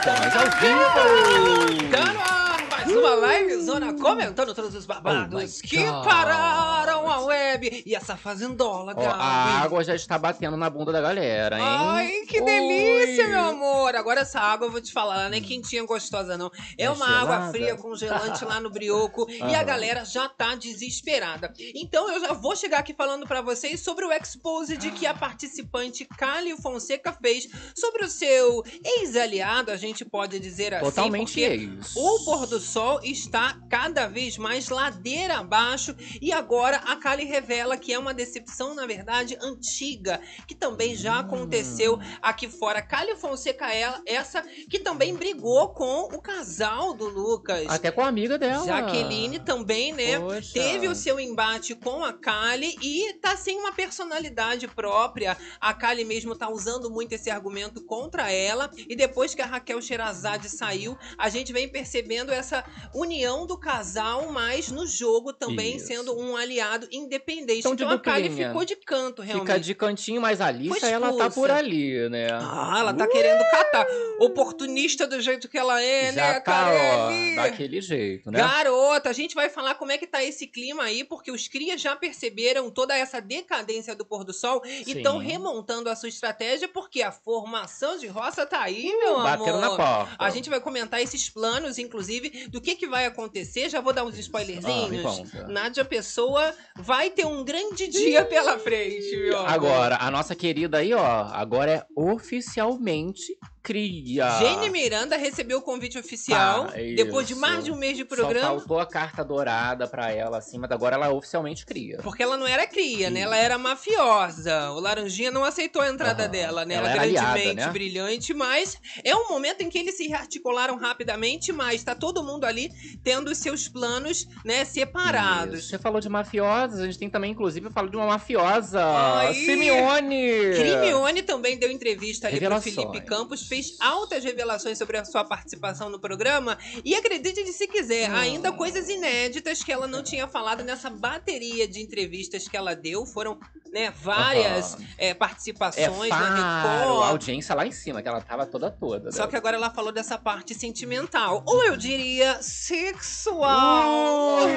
Estamos ao vivo! Tá no ar, mais uma live zona comentando todos os babados Oh que pararam web e essa fazendola, Ó, Gabi. a água já está batendo na bunda da galera, hein? Ai, que delícia, meu amor! Agora essa água eu vou te falar, ela não é quentinha gostosa, não. É É uma água fria congelante lá no brioco e a galera já tá desesperada. Então eu já vou chegar aqui falando pra vocês sobre o expose de que a participante Kali Fonseca fez sobre o seu ex-aliado, a gente pode dizer assim, Totalmente ex. o pôr do sol está cada vez mais ladeira abaixo e agora a Kali revela que é uma decepção, na verdade, antiga, que também já Hum. aconteceu aqui fora. Kali Fonseca ela, essa que também brigou com o casal do Lucas. Até com a amiga dela. Jaqueline também, né? Poxa. Teve o seu embate com a Kali e tá sem uma personalidade própria. A Kali mesmo tá usando muito esse argumento contra ela. E depois que a Raquel Sherazade saiu, a gente vem percebendo essa união do casal, mas no jogo também Isso. sendo um aliado independente. Então, então a Kali ficou de canto, realmente. Fica de cantinho, mas a Foi ela tá por ali, né? Ah, ela tá querendo catar. Oportunista do jeito que ela é, né, Já tá, ó, Carelli? daquele jeito, né? Garota, a gente vai falar como é que tá esse clima aí, porque os crias já perceberam toda essa decadência do pôr do sol e Sim. estão remontando a sua estratégia, porque a formação de roça tá aí, meu amor. Batendo na porta. A gente vai comentar esses planos, inclusive, do que, que vai acontecer. Já vou dar uns Ah, spoilerzinhos. conta. Nádia Pessoa vai ter um grande dia pela frente, meu. Agora, a nossa querida aí, ó, agora é oficialmente cria. Jenny Miranda recebeu o convite oficial Ah, depois de mais de um mês de Só programa. faltou a carta dourada pra ela, assim, mas agora ela oficialmente cria. Porque ela não era cria, né? Ela era mafiosa. O Laranjinha não aceitou a entrada Aham. dela, né? Ela Ela, era grandemente aliada, né? brilhante, mas é um momento em que eles se rearticularam rapidamente, mas tá todo mundo ali tendo os seus planos, né, separados. Isso. Você falou de mafiosas, a gente tem também, inclusive, eu falo de uma mafiosa. Ai. Simeone! Crimione também deu entrevista ali pro Revelações. Felipe Campos, fez altas revelações sobre a sua participação no programa e acredite se quiser, ainda coisas inéditas que ela não tinha falado nessa bateria de entrevistas que ela deu, foram, né, várias Aham. é, É participações na faro, a Record. audiência lá em cima, que ela tava toda toda. Só né? que agora ela falou dessa parte sentimental, ou eu diria sexual. Ui!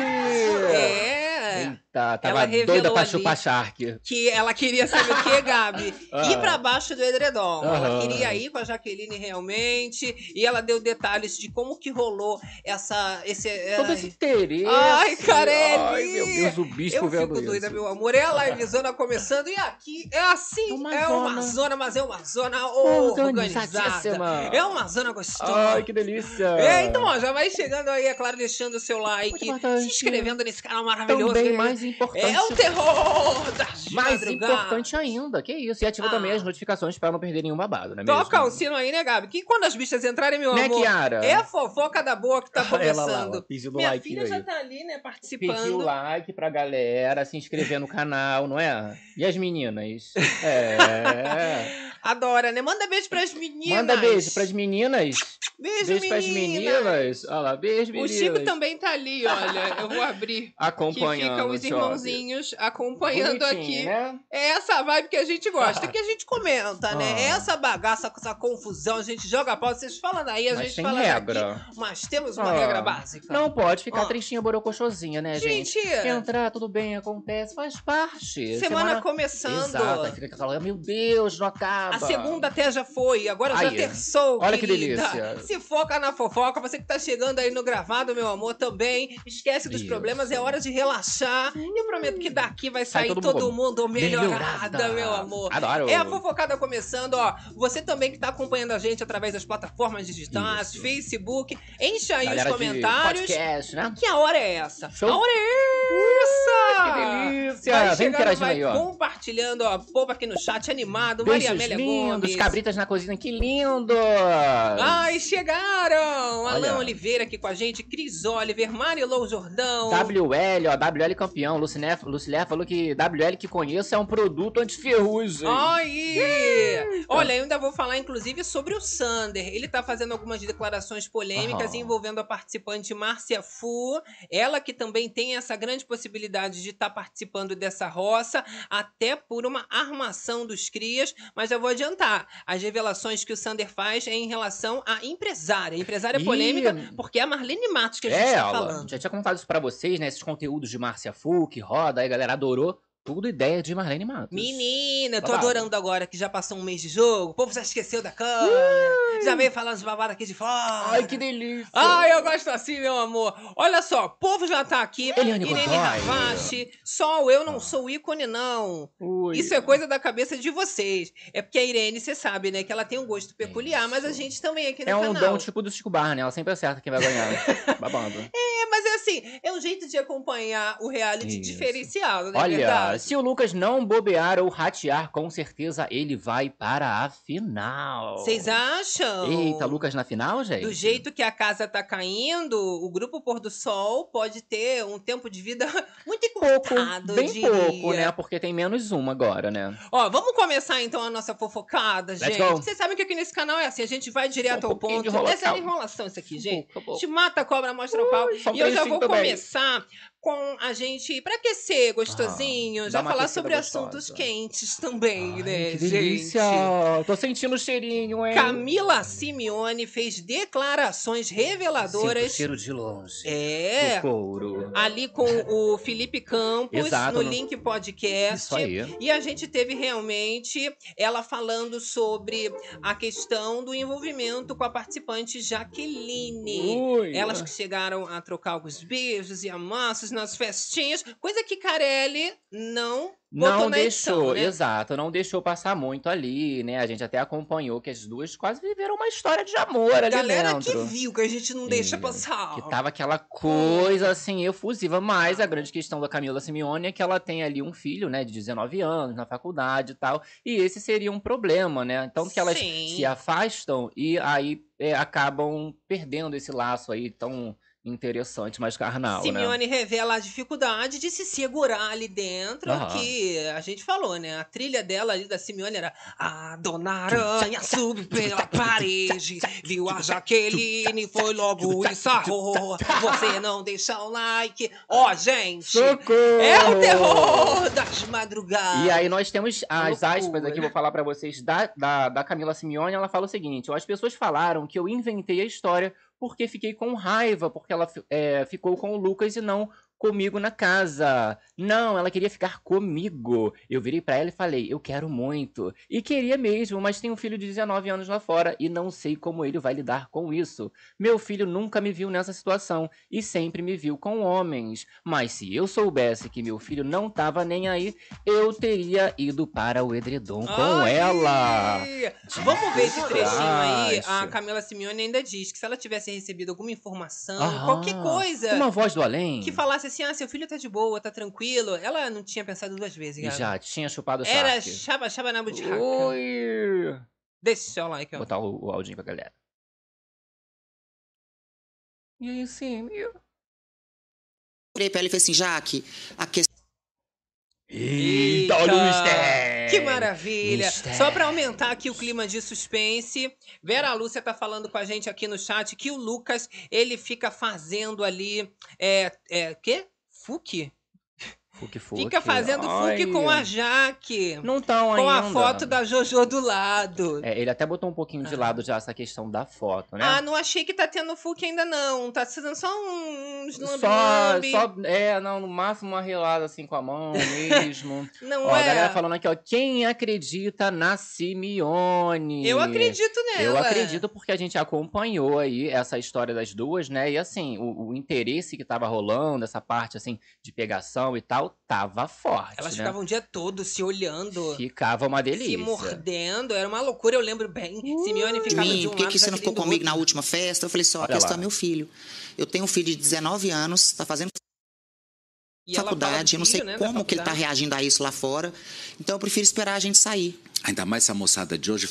É. Eita, tava Ela revelou doida pra chupar Shark. Que ela queria saber o que, Gabi? Ah. Ir pra baixo do edredom. Ela queria ir com a Jaqueline realmente. E ela deu detalhes de como que rolou essa. Esse, Todo ai, esse interesse. Ai, Carelli! Ai, meu Deus, o bispo eu vendo fico doida, isso. meu amor. É a livezona começando e aqui é assim. É uma é uma zona. zona, mas é uma zona organizada. É uma zona gostosa. Ai, que delícia. É, então, ó, já vai chegando aí, é claro, deixando o seu like, se inscrevendo nesse canal maravilhoso. Também que mais importante. É o terror das Mais madrugadas. importante ainda, que isso. E ativa Ah. também as notificações pra não perder nenhum babado, né mesmo? Toca o sino aí, né, Gabi? Que quando as bichas entrarem, meu Né, amor, Kiara? é a fofoca da boa que tá Ela lá, começando. pediu do Minha like filha aí. já tá ali, né, participando. Pedir o like pra galera, se inscrever no canal, não é? E as meninas? É. Adora, né? Manda beijo pras meninas. Manda beijo pras meninas. Beijo, Beijo pras meninas. meninas. Olha lá, beijo, O meninas. Chico também tá ali, olha. Eu vou abrir. Que Acompanhando. ficam os. Irmãozinhos acompanhando Bonitinho, aqui. Né? É essa vibe que a gente gosta, que a gente comenta, né? Ah. É essa bagaça, essa confusão, a gente joga a pau, vocês falam daí, a Mas gente tem fala regra. daqui. Mas temos uma Ah. regra básica. Não pode ficar Ah. tristinha, borocochosinha, né, gente? Gente, Entrar, tudo bem, acontece, faz parte. semana, começando. Exato, aí fica aquela, meu Deus, não acaba. A segunda até já foi, agora já terçou, Olha que querida. delícia. Se foca na fofoca, você que tá chegando aí no gravado, meu amor, também. Esquece dos Isso. problemas, é hora de relaxar. Eu prometo que daqui vai Sai sair todo todo, mundo mundo melhorada, meu amor. Adoro. É a fofocada começando, ó. Você também que tá acompanhando a gente através das plataformas digitais, Isso. Facebook, enche aí Galera os comentários. podcast, né? Que a hora é essa? Show. A hora é essa! Que delícia! Vai Vem interagindo vai aí, ó. compartilhando, ó. Povo aqui no chat animado. Maria Beijos Amélia lindos, Gomes. cabritas na cozinha, que lindo! Ai, chegaram! Olha. Oliveira aqui com a gente, Cris Oliver, Marilou Jordão. WL, ó, WL campeão. Lucilé, Lucilé falou que WL que conheço é um produto antiferrugem. Aí! Olha, eu ainda vou falar, inclusive, sobre o Sander. Ele tá fazendo algumas declarações polêmicas Aham. envolvendo a participante Márcia Fu. Ela que também tem essa grande possibilidade de estar participando dessa roça, até por uma armação dos crias. Mas eu vou adiantar: as revelações que o Sander faz é em relação à empresária. Empresária Ih, polêmica, porque é a Marlene Matos que a gente É, tá ela. falando. Já tinha contado isso pra vocês, né? Esses conteúdos de Márcia Fuc, Roda, aí a galera adorou. Tudo ideia de Marlene Matos. Menina, tô Babado. adorando agora que já passou um mês de jogo. O povo já esqueceu da câmera. Já veio falando de babado aqui de fora. Ai, que delícia. Ai, eu gosto assim, meu amor. Olha só, o povo já tá aqui. Eliane Irene. Ravache. Só eu não sou ícone, não. Ui. Isso é coisa da cabeça de vocês. É porque a Irene, você sabe, né? Que ela tem um gosto peculiar, mas a Isso. gente também aqui no É um canal. dom tipo do Chico Barney, ela sempre acerta quem vai ganhar. Babando. É, mas é assim, é um jeito de acompanhar o reality Isso. diferenciado, não é Olha, verdade? Se o Lucas não bobear ou ratear, com certeza ele vai para a final. Vocês acham? Eita, Lucas na final, gente? Do jeito que a casa tá caindo, o grupo Pôr do Sol pode ter um tempo de vida muito Pouco, encurtado, bem eu diria. pouco, né? Porque tem menos uma agora, né? Ó, vamos começar então a nossa fofocada, Let's gente. go. Vocês sabem que aqui nesse canal é assim, a gente vai direto Um ao ponto. É zero enrolação. isso aqui, gente. Pouco, A pouco. gente mata a cobra, mostra o pau. E eu já vou também. começar com a gente, pra aquecer gostosinho, Ah, já falar sobre gostosa. assuntos quentes também, Ai, né, que gente? delícia! Tô sentindo o cheirinho, hein? Camila Simeone fez declarações Sinto reveladoras. cheiro de longe. É. Do couro. Ali com o Felipe Campos Exato, no no- Link Podcast. Isso aí. E a gente teve realmente ela falando sobre a questão do envolvimento com a participante Jaqueline. Ui. Elas que chegaram a trocar alguns beijos e amassos nas festinhas, coisa que Carelli não Não deixou, edição, né? exato, não deixou passar muito ali, né? A gente até acompanhou que as duas quase viveram uma história de amor ali Galera dentro. que viu que a gente não deixa Isso, passar. Que tava aquela coisa assim efusiva, mas a grande questão da Camila Simeone é que ela tem ali um filho, né, de 19 anos, na faculdade e tal, e esse seria um problema, né? Tanto que elas Sim. se afastam e aí é, acabam perdendo esse laço aí tão interessante, mais carnal, né? Simeone revela a dificuldade de se segurar ali dentro, Aham. que a gente falou, né? A trilha dela ali da Simeone era A Dona Aranha subiu pela parede, viu a Jaqueline, foi logo e sarrou. Você não deixa o like. Ó, gente, Socorro! é o terror das madrugadas. E aí nós temos as Loucura. aspas aqui, vou falar pra vocês, da, da, da Camila Simeone, ela fala o seguinte, as pessoas falaram que eu inventei a história porque fiquei com raiva, porque ela é, ficou com o Lucas e não comigo na casa. Não, ela queria ficar comigo. Eu virei pra ela e falei, eu quero muito. E queria mesmo, mas tenho um filho de 19 anos lá fora e não sei como ele vai lidar com isso. Meu filho nunca me viu nessa situação e sempre me viu com homens. Mas se eu soubesse que meu filho não tava nem aí, eu teria ido para o edredom com Ai! ela. Vamos ver esse trechinho aí. A. Camila Simeone ainda diz que se ela tivesse recebido alguma informação, Ah, qualquer coisa, Uma voz do além. que falasse assim, ah, seu filho tá de boa, tá tranquilo, ela não tinha pensado duas vezes, E Gabi. já tinha chupado o Era Shark. chaba chaba na buticaca. Oi! Deixa o seu like, Vou ó. botar o, o áudio pra galera. E aí, sim, meu. Virei pra ela e falei assim, Jaque, a questão Eita, Eita, olha o mistério! Que maravilha! Mistério. Só pra aumentar aqui o clima de suspense, Vera Lúcia tá falando com a gente aqui no chat que o Lucas, ele fica fazendo ali, é, é, quê? Fuque? Fuque, fuque. Fica fazendo fuque Ai. com a Jaque. Não tão Com ainda. a foto da Jojo do lado. É, ele até botou um pouquinho de Ah. lado já essa questão da foto, né? Ah, não achei que tá tendo fuque ainda não. Tá sendo só uns só, lambe-lambe. só, é, não, no máximo uma relada assim com a mão mesmo. Não Ó, a é? galera falando aqui, ó, quem acredita na Simeone? Eu acredito nela. Eu acredito porque a gente acompanhou aí essa história das duas, né? E assim, o, o interesse que tava rolando, essa parte assim de pegação e tal, tava forte, Elas né? ficavam o dia todo se olhando. Ficava uma delícia. Se mordendo, era uma loucura, eu lembro bem. Simeone de ficava de mim, um por que, que você não ficou comigo na última festa? Eu falei só, a questão é meu filho. Eu tenho um filho de 19 anos, tá fazendo E faculdade, eu não sei né, como que ele tá reagindo a isso lá fora. Então eu prefiro esperar a gente sair. Ainda mais essa moçada de hoje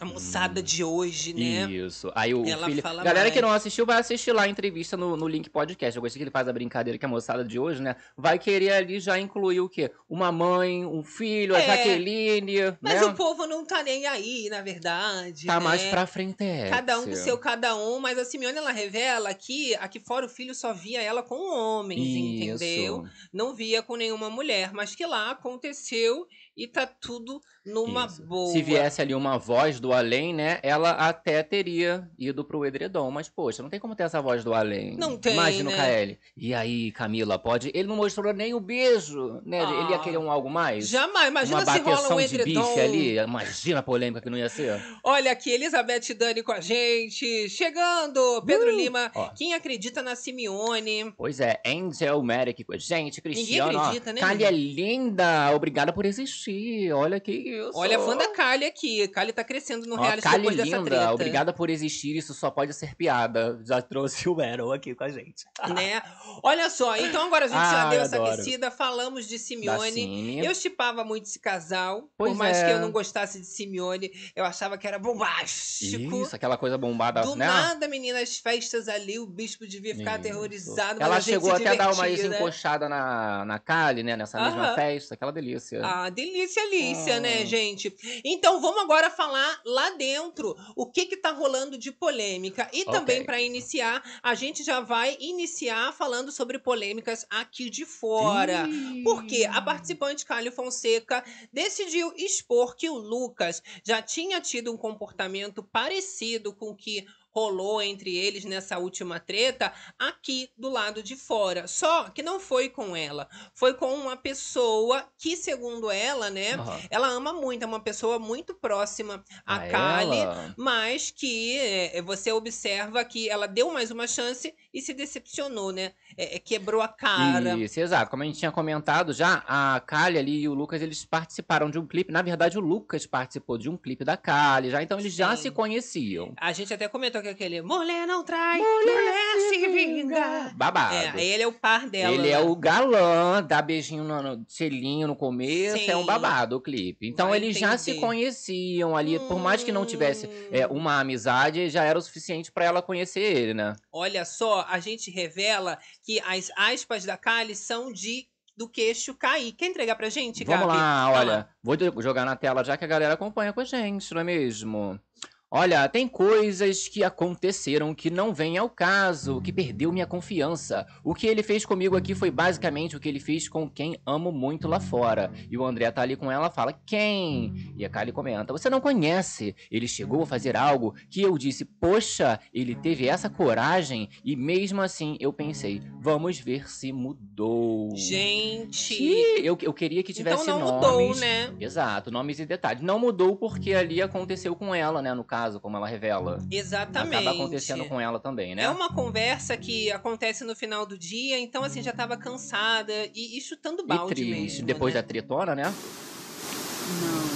A moçada de hoje, né? Isso. Aí o Ela filho. fala Galera que mais. não assistiu, vai assistir lá a entrevista no, no Link Podcast. Eu gostei que ele faz a brincadeira que a moçada de hoje, né? Vai querer ali já incluir o quê? Uma mãe, um filho, a É. Jaqueline. Mas né? o povo não tá nem aí, na verdade. Tá né? mais pra frente. Cada um com seu cada um, mas a Simeone ela revela que aqui fora o filho só via ela com homens, entendeu? Não via com nenhuma mulher, mas que lá aconteceu e tá tudo numa Isso. boa. Se viesse ali uma voz do além, né? Ela até teria ido pro edredom. Mas, poxa, não tem como ter essa voz do além. Não tem, Imagina né? o KL. E aí, Camila, pode. Ele não mostrou nem o beijo, né? Ele ia Ah, querer um algo mais? Jamais, imagina uma se rola um de edredom. bife ali. Imagina a polêmica que não ia ser. Olha aqui, Elizabeth Dani com a gente. Chegando, Pedro Uh! Lima. Ó. Quem acredita na Simeone? Pois é, Angel Merrick com a gente, Cristiano. acredita, ó, né, Kali é linda, obrigada por existir. Olha que isso. Olha, fã da Kali aqui. Kali tá crescendo no Ó, reality Kali depois dessa linda, treta. obrigada por existir, isso só pode ser piada. Já trouxe o Arrow aqui com a gente. Né? Olha só, então agora a gente já Ai, deu essa adoro. aquecida, falamos de Simeone. Eu chipava muito esse casal, por Pois mais é. que eu não gostasse de Simeone, eu achava que era bombástico. Isso, aquela coisa bombada, Do né? nada, menina, as festas ali, o bispo devia ficar Isso. aterrorizado. Ela a chegou até a dar uma né? encoxada na, na Kali, né? Nessa mesma Aham. festa, aquela delícia. Ah, delícia, Alicia, né, Ah. gente? Então vamos agora falar lá dentro o que que tá rolando de polêmica. E também, Ok. para iniciar, a gente já vai iniciar falando sobre polêmicas aqui de fora. Porque a participante Kali Fonseca decidiu expor que o Lucas já tinha tido um comportamento parecido com o que rolou entre eles nessa última treta aqui do lado de fora. Só que não foi com ela, foi com uma pessoa que, segundo ela, né, Aham. ela ama muito, é uma pessoa muito próxima a Ah, Kali, ela? mas que é, você observa que ela deu mais uma chance e se decepcionou, né? É, é, quebrou a cara. Isso, exato. Como a gente tinha comentado já, a Kali ali e o Lucas, eles participaram de um clipe. Na verdade, o Lucas participou de um clipe da Kali já, então eles já Sim. se conheciam. A gente até comentou que aquele mulher não trai, mulher, se vinga. Babado. É, ele é o par dela. Ele é o galã, dá beijinho no, no selinho no começo, é um Sim. babado o clipe. Então Vai eles já se entender. conheciam ali, por mais que não tivesse é, Hum. uma amizade, já era o suficiente pra ela conhecer ele, né? Olha só, a gente revela que as aspas da Kali são de do queixo cair. Quer entregar pra gente, Vamos Gabi? lá, Vai olha, vou de- jogar na tela já que a galera acompanha com a gente, não é mesmo? Olha, tem coisas que aconteceram que não vêm ao caso, que perdeu minha confiança. O que ele fez comigo aqui foi basicamente o que ele fez com quem amo muito lá fora. E o André tá ali com ela fala, quem? E a Kylie comenta, você não conhece. Ele chegou a fazer algo que eu disse, poxa, ele teve essa coragem. E mesmo assim eu pensei, vamos ver se mudou. Gente. Eu, eu queria que tivesse Então não nomes. mudou, né? Exato, nomes e detalhes. Não mudou porque ali aconteceu com ela, né? No caso, como ela revela. Exatamente. Acaba acontecendo com ela também, né? É uma conversa que acontece no final do dia, então assim, já tava cansada e, e chutando E balde triste. mesmo. Depois né? da tretona, né? Não.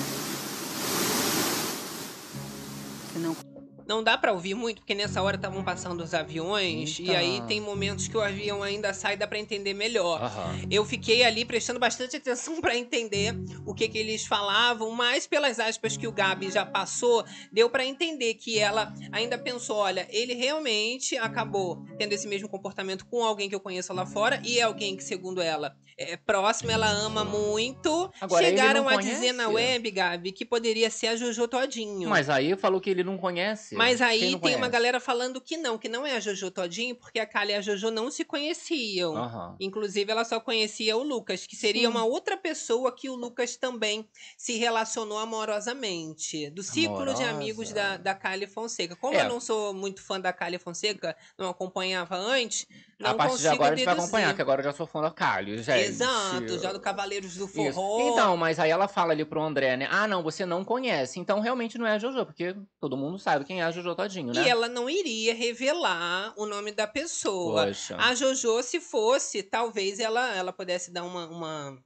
Você não. Não dá pra ouvir muito, porque nessa hora estavam passando os aviões, e Eita. aí tem momentos que o avião ainda sai, dá pra entender melhor. Eu fiquei ali prestando bastante atenção pra entender o que que eles falavam, mas pelas aspas que o Gabi já passou, deu pra entender que ela ainda pensou, olha, ele realmente acabou tendo esse mesmo comportamento com alguém que eu conheço lá fora e é alguém que segundo ela é próximo, ela ama muito. Agora, Chegaram a conhece? dizer na web, Gabi, que poderia ser a Jojo Todinho. Mas aí falou que ele não conhece. Mas aí tem uma conhece? galera falando que não, que não é a Jojo Todinho, porque a Kali e a Jojo não se conheciam. Aham. Inclusive, ela só conhecia o Lucas, que seria Sim. uma outra pessoa que o Lucas também se relacionou amorosamente. Do círculo de amigos da, Amorosa. da Kali Fonseca. Como É. eu não sou muito fã da Kali Fonseca, não acompanhava antes, não a partir de agora a gente vai acompanhar, que agora eu já sou fã da Calho, gente. Exato, já do Cavaleiros do Isso. Forró. Então, mas aí ela fala ali pro André, né? Ah, não, você não conhece. Então realmente não é a Jojo, porque todo mundo sabe quem é a Jojo Todinho, né? E ela não iria revelar o nome da pessoa. Poxa. A Jojo, se fosse, talvez ela, ela pudesse dar uma, uma,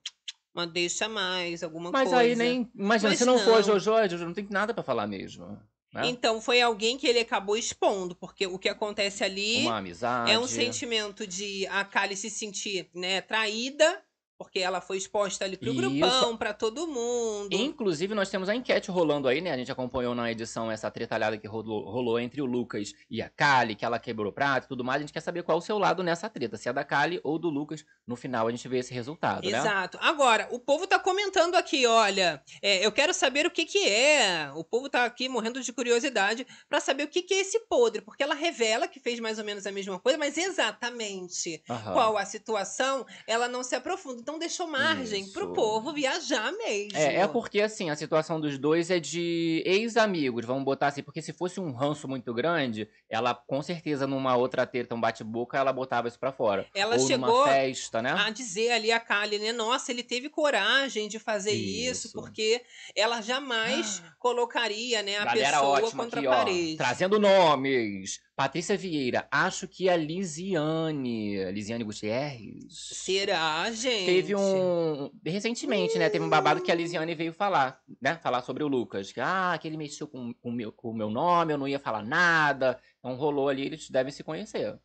uma deixa mais, alguma Mas coisa. aí nem. Imagina, Mas se não, for a não. Jojo, a Jojo não tem nada pra falar mesmo. Né? Então, foi alguém que ele acabou expondo, porque o que acontece ali Uma amizade. é um sentimento de a Kali se sentir, né, traída, porque ela foi exposta ali pro Isso. grupão, pra todo mundo. Inclusive, nós temos a enquete rolando aí, né? A gente acompanhou na edição essa tretalhada que rolou, rolou entre o Lucas e a Kali, que ela quebrou o prato e tudo mais. A gente quer saber qual é o seu lado nessa treta, se é da Kali ou do Lucas. No final, a gente vê esse resultado, né? Exato. Agora, o povo tá comentando aqui, olha, é, eu quero saber o que que é. O povo tá aqui morrendo de curiosidade pra saber o que que é esse podre, porque ela revela que fez mais ou menos a mesma coisa, mas exatamente qual a situação, ela não se aprofunda. Então deixou margem pro Isso. povo viajar mesmo. É, é porque, assim, a situação dos dois é de ex-amigos, vamos botar assim, porque se fosse um ranço muito grande, ela, com certeza, numa outra treta, um bate-boca, ela botava isso pra fora. Ela Ou chegou numa festa, né? a dizer ali a Kali, né? Nossa, ele teve coragem de fazer isso, Isso. porque ela jamais colocaria, né, a Galera pessoa ótima contra aqui, a ó. parede. Trazendo nomes. Patrícia Vieira, acho que a Lisiane, Lisiane Gutierrez, Será, gente? teve um... Recentemente, né? Teve um babado que a Lisiane veio falar, né? Falar sobre o Lucas. Que, ah, que ele mexeu com o meu, com o meu nome, eu não ia falar nada. Então rolou ali, eles devem se conhecer.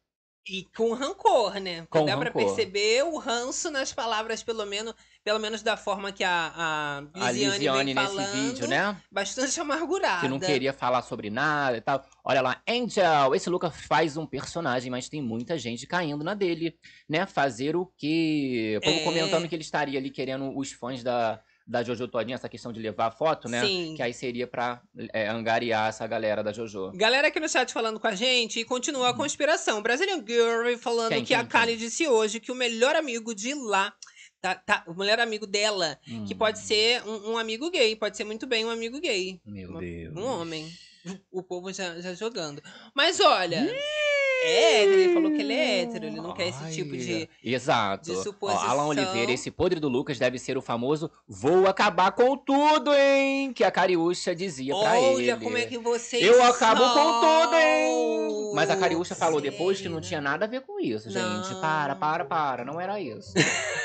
E com rancor, né? Com Dá pra rancor. perceber o ranço nas palavras, pelo menos, pelo menos da forma que a, a A Lisiane, Lisiane vem nesse falando. vídeo, né? Bastante amargurada. Que não queria falar sobre nada e tal. Olha lá, Angel, esse Lucas faz um personagem, mas tem muita gente caindo na dele, né? Fazer o quê? O povo É. comentando que ele estaria ali querendo os fãs da, da Jojo todinha, essa questão de levar a foto, né? Sim. Que aí seria pra é, angariar essa galera da Jojo. Galera aqui no chat falando com a gente e continua a conspiração. Brazilian Girl falando. Quem, que a quem, Kali disse hoje que o melhor amigo de lá, tá, tá- o melhor amigo dela, que Hum, pode ser um, um amigo gay, pode ser muito bem um amigo gay. Meu uma- Deus. Um homem. O povo já, já jogando. Mas olha, é hétero, ele falou que ele é hétero, ele não quer esse tipo de. Ai, Exato. de Ó, Alan suposição. Oliveira, esse podre do Lucas deve ser o famoso vou acabar com tudo, hein? Que a Cariúcha dizia pra ele. Olha como é que vocês Eu acabo com tudo, hein? Mas a Cariúcha falou depois que não tinha nada a ver com isso, gente. Não. Para, para, para. Não era isso.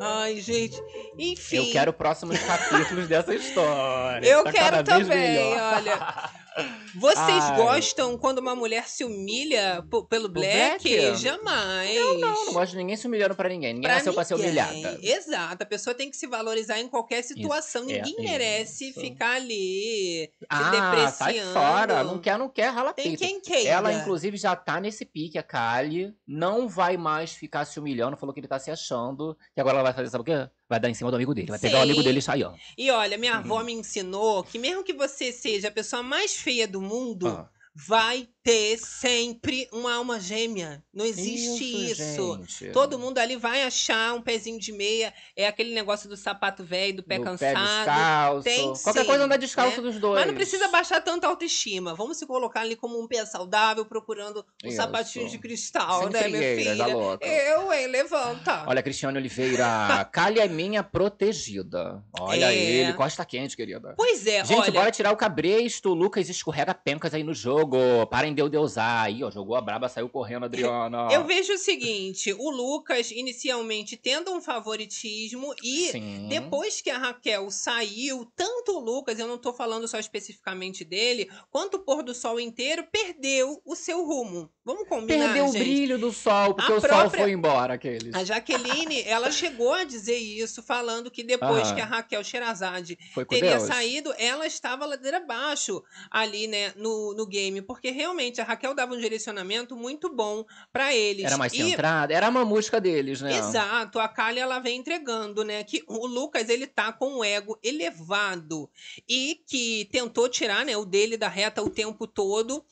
Ai, gente. Enfim. Eu quero próximos capítulos dessa história. Eu Tá quero cada vez também, melhor. olha. Vocês Ai. gostam quando uma mulher se humilha pelo Black? Black? Jamais. Não, não gosto de ninguém se humilhando pra ninguém. Ninguém Pra nasceu pra ser ninguém. humilhada. Exato, a pessoa tem que se valorizar em qualquer situação. é, Ninguém merece isso. ficar ali Ah, sai depreciando. fora. Não quer, não quer, rala Tem peito. quem queira. Ela, inclusive, já tá nesse pique, a Kali. Não vai mais ficar se humilhando. Falou que ele tá se achando. Que agora ela vai fazer, sabe o quê? Vai dar em cima do amigo dele. Vai pegar o Sim. amigo dele e sair, ó. E olha, minha avó Uhum. me ensinou que mesmo que você seja a pessoa mais feia do mundo, Ah. vai ter sempre uma alma gêmea. Não existe isso. gente. Todo mundo ali vai achar um pezinho de meia. É aquele negócio do sapato velho, do pé Do cansado. descalço. Tem Qualquer sim, coisa anda descalço né? dos dois. Mas não precisa baixar tanta autoestima. Vamos se colocar ali como um pé saudável, procurando um Isso. sapatinho de cristal, Sem né, minha frieira, da filha? louca. Eu, hein, levanta. Olha, Cristiane Oliveira. Kali é minha protegida. Olha É. ele, costa quente, querida. Pois é, Gente, olha. bora tirar o cabresto. O Lucas escorrega pencas aí no jogo. Parem de eu deusar. Aí, ó, jogou a braba, saiu correndo, Adriana. Eu vejo o seguinte: o Lucas, inicialmente, tendo um favoritismo e. Sim. Depois que a Raquel saiu, tanto o Lucas, eu não tô falando só especificamente dele, quanto o pôr do sol inteiro, perdeu o seu rumo. Vamos combinar, Perdeu o gente? brilho do sol, porque A o sol própria- foi embora, aqueles. A Jaqueline, ela chegou a dizer isso, falando que depois Aham. que a Raquel Sherazade teria Deus. saído, ela estava ladeira abaixo ali, né, no, no game, porque realmente a Raquel dava um direcionamento muito bom pra eles. Era mais E- centrada. Era a mamusca deles, né? Exato, a Kali ela vem entregando, né, que o Lucas ele tá com o ego elevado e que tentou tirar, né, o dele da reta o tempo todo.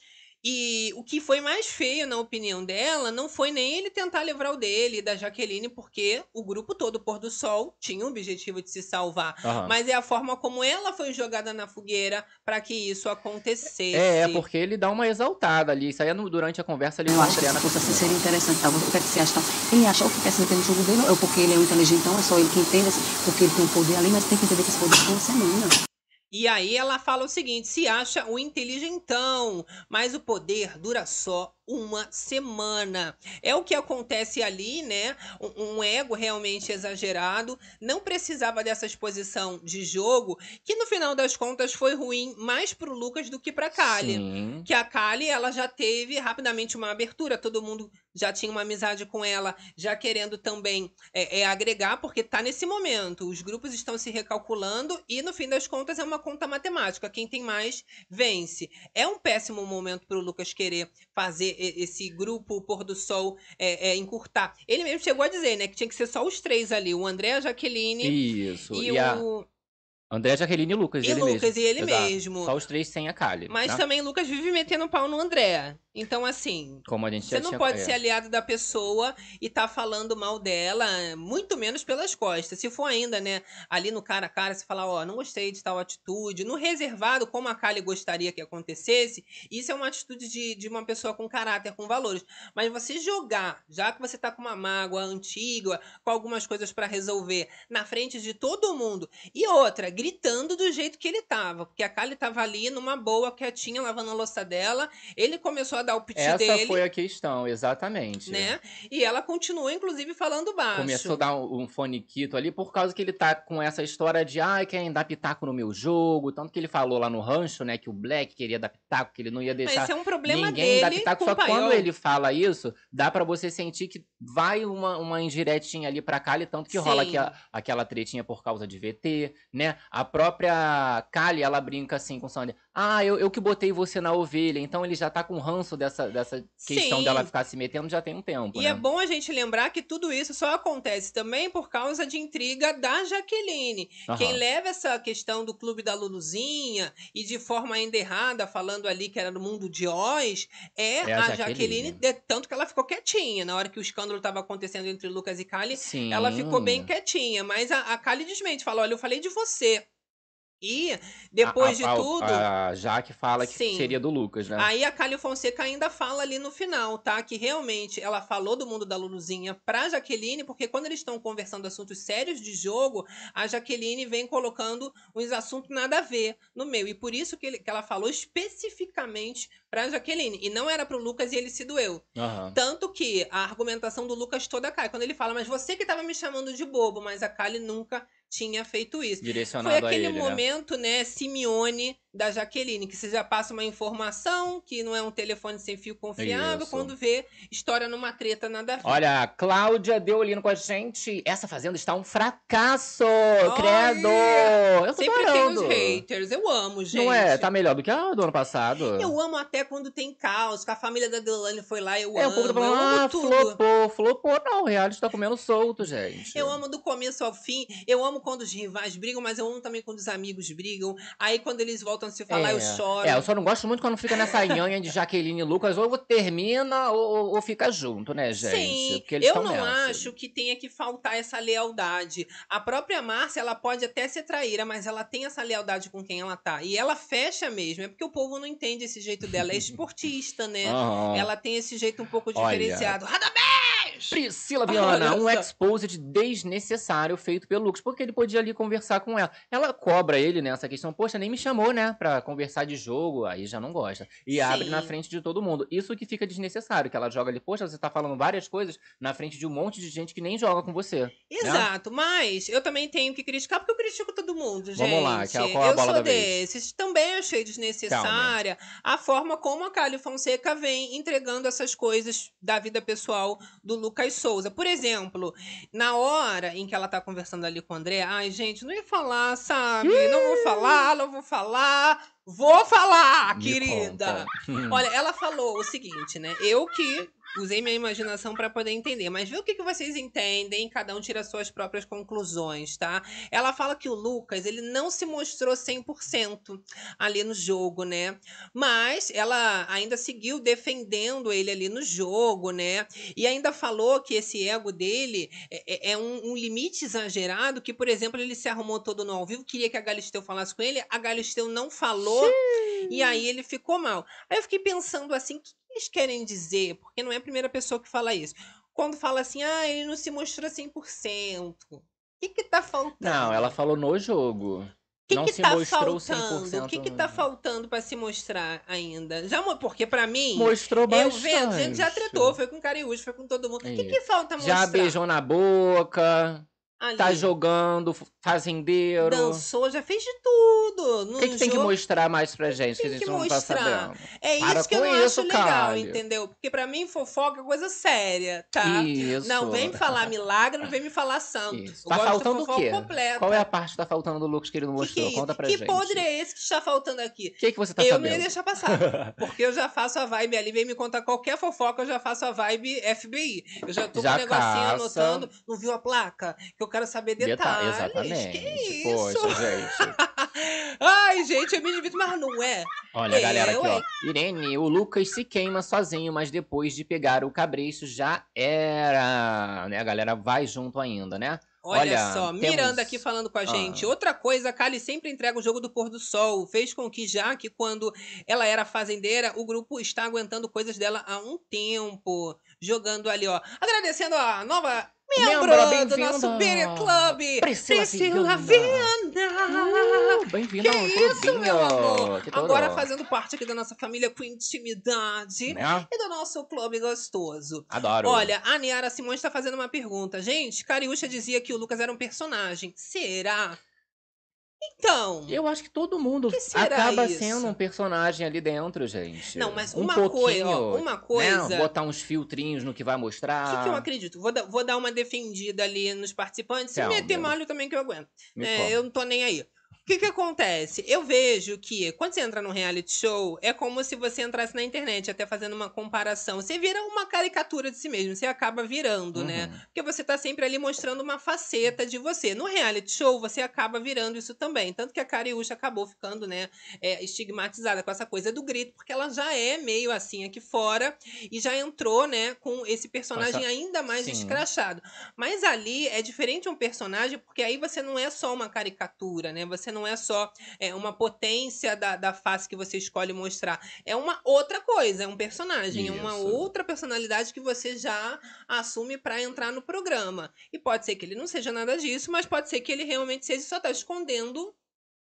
E o que foi mais feio, na opinião dela, não foi nem ele tentar livrar o dele da Jaqueline, porque o grupo todo, o Pôr do Sol, tinha o objetivo de se salvar. Aham. Mas é a forma como ela foi jogada na fogueira para que isso acontecesse. É, é porque ele dá uma exaltada ali. Isso aí é no- durante a conversa ali Eu com a acho que fosse assim seria interessante. Tá? O que é que você acha? Então, ele acha o que quer se meter no jogo dele, ou porque ele é um inteligentão, é só ele que entende, assim, porque ele tem um poder ali, mas tem que entender que esse poder tem uma semana. E aí ela fala o seguinte: se acha o inteligentão, mas o poder dura só uma semana. É o que acontece ali, né? Um, um ego realmente exagerado. Não precisava dessa exposição de jogo, que no final das contas foi ruim mais pro Lucas do que pra Kali. Sim. Que a Kali, ela já teve rapidamente uma abertura, todo mundo já tinha uma amizade com ela, já querendo também é, é, agregar, porque tá nesse momento. Os grupos estão se recalculando e, no fim das contas, é uma conta matemática. Quem tem mais, vence. É um péssimo momento pro Lucas querer fazer esse grupo, pôr do sol, é, é, encurtar. Ele mesmo chegou a dizer, né, que tinha que ser só os três ali: o André, a Jaqueline Isso. e, E, a, o. André, Jaqueline e Lucas. E ele Lucas, mesmo. e ele Exato. mesmo. Só os três sem a Kali. Mas né? também Lucas vive metendo pau no André. Então, assim, Como a gente Você não tinha... pode é. ser aliado da pessoa e tá falando mal dela, muito menos pelas costas. Se for ainda, né, ali no cara a cara, você falar, ó, não gostei de tal atitude, no reservado, como a Kali gostaria que acontecesse, isso é uma atitude de, de uma pessoa com caráter, com valores. Mas você jogar, já que você tá com uma mágoa antiga, com algumas coisas pra resolver, na frente de todo mundo, e outra, gritando do jeito que ele tava, porque a Kali tava ali numa boa, quietinha, lavando a louça dela, ele começou a dar o piti Essa dele foi a questão, exatamente. né? E ela continua, inclusive, falando baixo. Começou a dar um, um foniquito ali por causa que ele tá com essa história de ai, querem dar pitaco no meu jogo. Tanto que ele falou lá no rancho, né, que o Black queria dar pitaco, que ele não ia Mas deixar esse é um problema ninguém dar dele pitaco. com Só que quando ele fala isso, dá pra você sentir que vai uma, uma indiretinha ali pra Kali, tanto que rola Sim. aqui a- aquela tretinha por causa de VT, né? A própria Kali, ela brinca assim com o Sandy. Ah, eu, eu que botei você na ovelha. Então ele já tá com ranço dessa, dessa questão Sim. dela ficar se metendo já tem um tempo, E né? é bom a gente lembrar que tudo isso só acontece também por causa de intriga da Jaqueline. Aham. Quem leva essa questão do clube da Luluzinha e de forma ainda errada, falando ali que era do mundo de Oz, é, É a a, Jaqueline. Jaqueline, tanto que ela ficou quietinha. Na hora que o escândalo estava acontecendo entre Lucas e Kali, Sim. ela ficou bem quietinha. Mas a, a Kali desmente, fala: olha, eu falei de você. E depois a, a, de tudo. A Jaque fala que Sim. seria do Lucas, né? Aí a Cali Fonseca ainda fala ali no final, tá? Que realmente ela falou do mundo da Luluzinha pra Jaqueline, porque quando eles estão conversando assuntos sérios de jogo, a Jaqueline vem colocando uns assuntos nada a ver no meio. E por isso que, ele- que ela falou especificamente pra Jaqueline. E não era pro Lucas e ele se doeu. Aham. Tanto que a argumentação do Lucas toda cai. Quando ele fala, mas você que tava me chamando de bobo, mas a Kali nunca tinha feito isso. Foi Direcionado a aquele ele, né? momento, né, Simeone da Jaqueline, que você já passa uma informação, que não é um telefone sem fio confiável, Isso. quando vê história numa treta nada a ver. Olha, a Cláudia Deolino com a gente. Essa fazenda está um fracasso, credo! Eu tô Sempre tem os haters. Eu amo, gente. Não é? Tá melhor do que a do ano passado. Eu amo até quando tem caos, que a família da Deolane foi lá, eu É, o amo. povo tá eu falando, amo ah, tudo. flopou, flopou. Não, o reality tá comendo solto, gente. Eu amo do começo ao fim. Eu amo quando os rivais brigam, mas eu amo também quando os amigos brigam. Aí quando eles voltam se falar, é. eu choro. É, eu só não gosto muito quando fica nessa nhanha de Jaqueline e Lucas, ou termina ou, ou- fica junto, né, gente? Sim, eu não nessa. acho que tenha que faltar essa lealdade. A própria Márcia, ela pode até ser traíra, mas ela tem essa lealdade com quem ela tá. E ela fecha mesmo, é porque o povo não entende esse jeito dela. É esportista, né? Aham. Ela tem esse jeito um pouco diferenciado. Radamés! Priscila Viana, um exposed desnecessário feito pelo Lucas, porque ele podia ali conversar com ela. Ela cobra ele nessa questão, poxa, nem me chamou, né, pra conversar de jogo, aí já não gosta. E abre na Sim. frente de todo mundo. Isso que fica desnecessário, que ela joga ali, poxa, você tá falando várias coisas na frente de um monte de gente que nem joga com você. Exato, mas eu também tenho que criticar, porque eu critico todo mundo, gente. Vamos lá, que é- qual a eu bola sou da vez? desses. Também achei desnecessária a forma como a Cali Fonseca vem entregando essas coisas da vida pessoal do Lucas Souza. Por exemplo, na hora em que ela tá conversando ali com o André, ai, gente, não ia falar, sabe? Não vou falar, não vou falar. Vou falar, Me querida! conta. Olha, ela falou o seguinte, né? Eu que usei minha imaginação para poder entender, mas vê o que, que vocês entendem, cada um tira suas próprias conclusões, tá? Ela fala que o Lucas, ele não se mostrou 100% ali no jogo, né? Mas ela ainda seguiu defendendo ele ali no jogo, né? E ainda falou que esse ego dele é, é- é um, um limite exagerado, que, por exemplo, ele se arrumou todo no ao vivo, queria que a Galisteu falasse com ele, a Galisteu não falou, e aí ele ficou mal. Aí eu fiquei pensando assim, que eles querem dizer? Porque não é a primeira pessoa que fala isso. Quando fala assim, ah, ele não se mostrou 100%. O que que tá faltando? Não, ela falou no jogo. O que não que se tá mostrou faltando? 100% O que que tá faltando pra se mostrar ainda? Já, porque pra mim, Mostrou eu bastante. vendo, a gente já tretou, foi com Cariúcho, foi com todo mundo. O que Isso. que falta mostrar? Já beijou na boca, Ali? tá jogando, fazendeiro. Dançou, já fez de tudo. O que, que tem que jogo. mostrar mais pra gente que a Tem gente que não tá sabendo? É Para isso que eu não isso, acho legal, Kali. entendeu? Porque pra mim fofoca é coisa séria, tá? Isso. Não vem me falar milagre, não vem me falar santo. Isso. Eu Tá faltando o quê? completa. Qual é a parte que tá faltando do Lucas que ele não Que mostrou? que, é Conta pra que gente. podre é esse que está faltando aqui? O que, que você tá eu sabendo? não ia deixar passar. Porque eu já faço a vibe ali, vem me contar qualquer fofoca, eu já faço a vibe FBI. Eu já tô Já com o negocinho caça. anotando. Não viu a placa? Que o quero saber Deta- detalhes. Exatamente. Que isso? Poxa, gente. Ai, gente, eu me divido, mas não é. Olha, galera, Eu, aqui, ó. Irene, o Lucas se queima sozinho, mas depois de pegar o cabresto já era. Né? A galera vai junto ainda, né? Olha, Olha, só, temos- Miranda aqui falando com a Ah. gente. Outra coisa, a Kali sempre entrega o jogo do pôr do sol. Fez com que, já que quando ela era fazendeira, o grupo está aguentando coisas dela há um tempo. Jogando ali, ó. Agradecendo a nova membro, Membro, do bem-vinda. nosso Beer Club, Priscila Priscila Viana. Uh, Bem-vindo ao Que isso, meu amor? Agora fazendo parte aqui da nossa família com intimidade Né? e do nosso clube gostoso. Adoro. Olha, a Niara Simões está fazendo uma pergunta. Gente, Cariúcha dizia que o Lucas era um personagem. Será? Então. Eu acho que todo mundo Que acaba isso? sendo um personagem ali dentro, gente. Não, mas um uma pouquinho, coisa, ó, uma coisa- Né? Botar uns filtrinhos no que vai O mostrar. que, que eu acredito? Vou, dar- vou dar uma defendida ali nos participantes. Se meter malho também que eu aguento. Me É, eu não tô nem aí. O que que acontece? Eu vejo que quando você entra num reality show, é como se você entrasse na internet, até fazendo uma comparação. Você vira uma caricatura de si mesmo, você acaba virando, né? Uhum. Porque você tá sempre ali mostrando uma faceta de você. No reality show, você acaba virando isso também. Tanto que a Cariúcha acabou ficando, né, é, estigmatizada com essa coisa do grito, porque ela já é meio assim aqui fora e já entrou, né, com esse personagem Essa- ainda mais Sim. escrachado. Mas ali é diferente um personagem, porque aí você não é só uma caricatura, né? Você não é só é, uma potência da, da face que você escolhe mostrar. É uma outra coisa, é um personagem, é uma Isso. outra personalidade que você já assume pra entrar no programa. E pode ser que ele não seja nada disso, mas pode ser que ele realmente seja só tá escondendo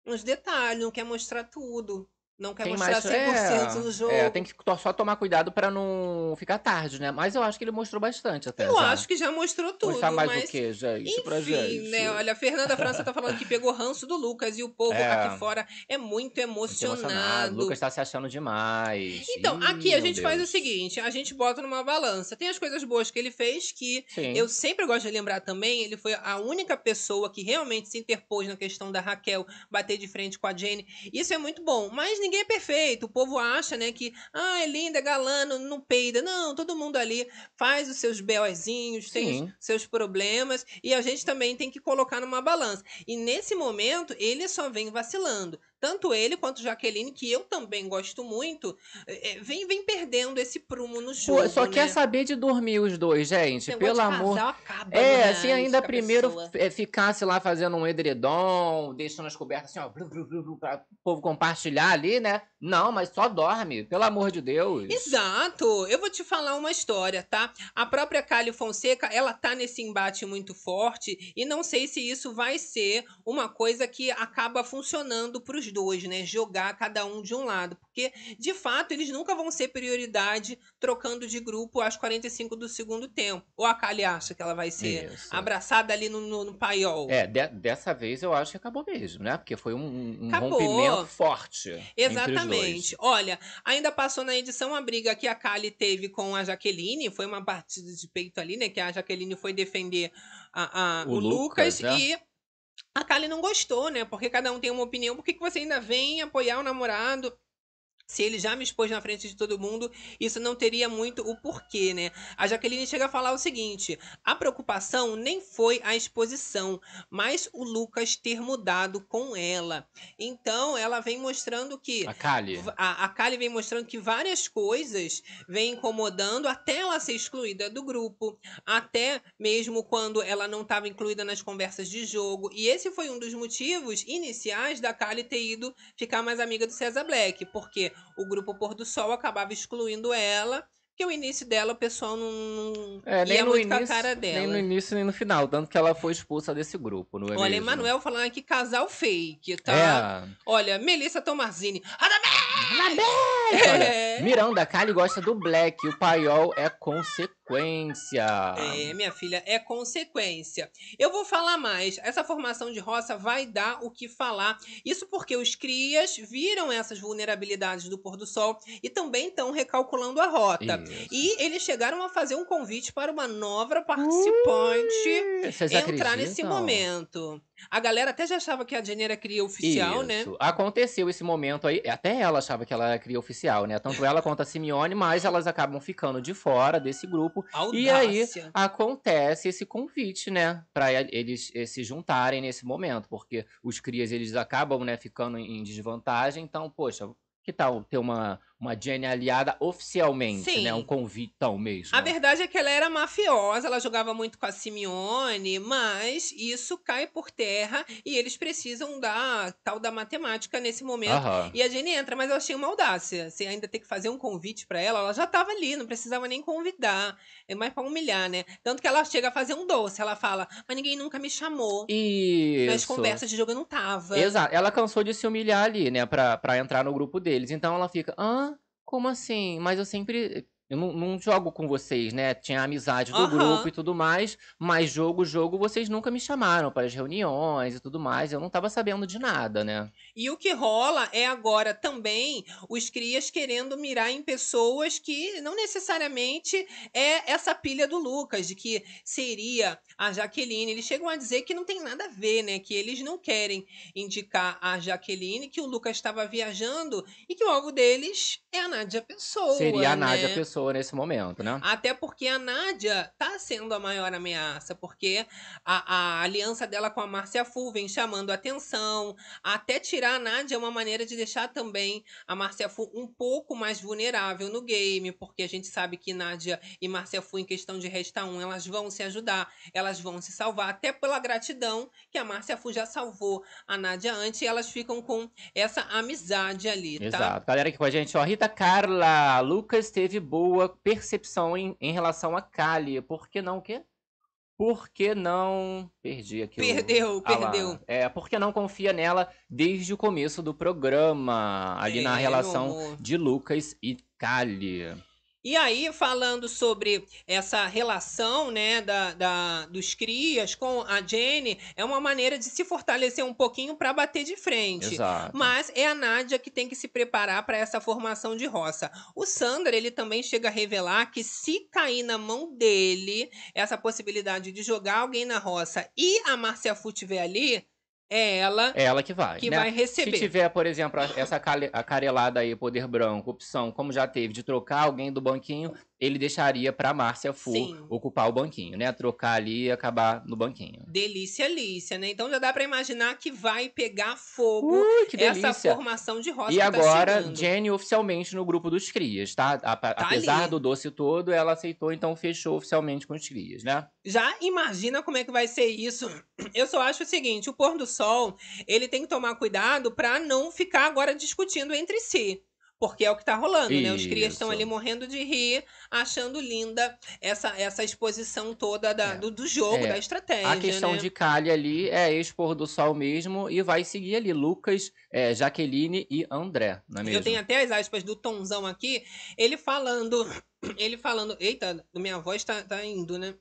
uns detalhes, não quer mostrar tudo. Não quer Tem mostrar mais 100% no jogo. É, tem que só tomar cuidado pra não ficar tarde, né? Mas eu acho que ele mostrou bastante até. Eu já. acho que já mostrou tudo, Mostrar mais mas o que, gente? pra Enfim, gente. né? Olha, a Fernanda França tá falando que pegou ranço do Lucas e o povo É. aqui fora é muito Muito emocionado. O Lucas tá se achando demais. Então, Ih, aqui a gente faz o Deus. seguinte: a gente bota numa balança. Tem as coisas boas que ele fez, que Sim. eu sempre gosto de lembrar também. Ele foi a única pessoa que realmente se interpôs na questão da Raquel bater de frente com a Jenny. Isso é muito bom. Mas ninguém é perfeito. O povo acha, né, que ah, é linda, é galã, não, não peida. Não, todo mundo ali faz os seus beozinhos, tem os seus problemas. E a gente também tem que colocar numa balança. E nesse momento, ele só vem vacilando. Tanto ele quanto Jaqueline, que eu também gosto muito, é, é, vem, vem perdendo esse prumo no jogo. Pô, só né? quer saber de dormir os dois, gente. Pelo de amor. casal acaba É, reality se ainda com a primeiro pessoa. é, ficasse lá fazendo um edredom, deixando as cobertas assim, ó, blu, blu, blu, pra o povo compartilhar ali, né? Não, mas só dorme, pelo amor de Deus. Exato. Eu vou te falar uma história, tá? A própria Cali Fonseca, ela tá nesse embate muito forte e não sei se isso vai ser uma coisa que acaba funcionando dois, né? Jogar cada um de um lado, porque de fato eles nunca vão ser prioridade trocando de grupo às 45 do segundo tempo. Ou a Cali acha que ela vai ser Isso. abraçada ali no, no, no paiol. É, de- dessa vez eu acho que acabou mesmo, né? Porque foi um, um rompimento forte. Exatamente. Olha, ainda passou na edição a briga que a Kali teve com a Jaqueline. Foi uma partida de peito ali, né? Que a Jaqueline foi defender a, a- O o, Lucas, Lucas, né? e a Kali não gostou, né? Porque cada um tem uma opinião. Por que, que você ainda vem apoiar o namorado? Se ele já me expôs na frente de todo mundo, isso não teria muito o porquê, né? A Jaqueline chega a falar o seguinte: a preocupação nem foi a exposição, mas o Lucas ter mudado com ela. Então, ela vem mostrando que A Kali. a, a Kali vem mostrando que várias coisas vêm incomodando até ela ser excluída do grupo, até mesmo quando ela não estava incluída nas conversas de jogo. E esse foi um dos motivos iniciais da Kali ter ido ficar mais amiga do César Black, porque o grupo Pôr do Sol acabava excluindo ela. Porque o início dela, o pessoal não, É, nem ia muito com a início, cara dela. nem no início, nem no final. Tanto que ela foi expulsa desse grupo, não é Olha, mesmo? Emanuel falando aqui casal fake, tá? É. Olha, Melissa Olha, É. Miranda, a Kali gosta do Black. O paiol é consequência. É, minha filha, é consequência. Eu vou falar mais. Essa formação de roça vai dar o que falar. Isso porque os crias viram essas vulnerabilidades do pôr do sol e também estão recalculando a rota. Isso. E eles chegaram a fazer um convite para uma nova participante entrar nesse acreditam? momento. A galera até já achava que a Jenny era cria oficial, né? Isso. Aconteceu esse momento aí. Até ela achava que ela era cria oficial, né? Tanto ela quanto a Simeone, mas elas acabam ficando de fora desse grupo. Audácia. E aí acontece esse convite, né, Pra eles se juntarem nesse momento, porque os crias eles acabam, né, ficando em desvantagem, então, poxa, que tal ter uma uma Jenny aliada oficialmente, né, Sim. um convitão mesmo. A verdade é que ela era mafiosa, ela jogava muito com a Simeone, mas isso cai por terra e eles precisam da tal da matemática nesse momento. Aham. E a Jenny entra, mas eu achei uma audácia. Você ainda ter que fazer um convite pra ela, ela já tava ali, não precisava nem convidar. É mais pra humilhar, né? Tanto que ela chega a fazer um doce, ela fala: "Mas ninguém nunca me chamou". Isso. Nas conversas de jogo eu não tava. Exato. Ela cansou de se humilhar ali, né, pra, pra entrar no grupo deles. Então ela fica, hã? Como assim? Mas eu sempre. Eu não, não jogo com vocês, né? Tinha amizade do Aham. grupo e tudo mais, mas jogo, jogo, vocês nunca me chamaram para as reuniões e tudo mais. Eu não tava sabendo de nada, né? E o que rola é agora também os crias querendo mirar em pessoas que não necessariamente é essa pilha do Lucas, de que seria a Jaqueline. Eles chegam a dizer que não tem nada a ver, né? Que eles não querem indicar a Jaqueline, que o Lucas estava viajando e que o alvo deles é a Nádia Pessoa. Seria a né? Nádia Pessoa nesse momento, né? Até porque a Nádia tá sendo a maior ameaça, porque a, a aliança dela com a Márcia Fu vem chamando atenção. Até tirar a Nádia é uma maneira de deixar também a Márcia Fu um pouco mais vulnerável no game, porque a gente sabe que Nádia e Márcia Fu, em questão de resta 1, elas vão se ajudar, elas vão se salvar, até pela gratidão que a Márcia Fu já salvou a Nádia antes, e elas ficam com essa amizade ali, tá? Exato. Galera aqui com a gente, ó. Rita Carla, Lucas teve boa percepção em, em relação a Kali. Por que não o quê? Por que não. Perdi aqui. o- Perdeu, Ah lá. perdeu. É, por que não confia nela desde o começo do programa? Ali na É, relação meu amor. de Lucas e Kali. E aí, falando sobre essa relação, né, da, da- dos crias com a Jenny, é uma maneira de se fortalecer um pouquinho para bater de frente. Exato. Mas é a Nádia que tem que se preparar para essa formação de roça. O Sander, ele também chega a revelar que se cair na mão dele essa possibilidade de jogar alguém na roça e a Márcia Fu tiver ali, é ela É ela que vai. que né? vai Se receber. tiver, por exemplo, essa acarelada aí, poder branco, opção, como já teve, de trocar alguém do banquinho, ele deixaria pra Márcia Fu Sim. ocupar o banquinho, né? Trocar ali e acabar no banquinho. Delícia, Lícia, né? Então já dá para imaginar que vai pegar fogo Ui, que essa delícia! formação de roça E que tá agora, chegando. Jenny oficialmente no grupo dos crias, tá? A- apesar ali. do doce todo, ela aceitou, então fechou oficialmente com os crias, né? Já imagina como é que vai ser isso. Eu só acho o seguinte, o pôr do sol, ele tem que tomar cuidado para não ficar agora discutindo entre si. Porque é o que tá rolando, né? Os crias estão Isso. ali morrendo de rir, achando linda essa, essa exposição toda da- É. do, do jogo, É. da estratégia. A questão né? de Kali ali é expor do sol mesmo e vai seguir ali Lucas, é, Jaqueline e André, não é mesmo? Eu tenho até as aspas do Tonzão aqui, ele falando. Ele falando. Eita, minha voz tá, tá indo, né?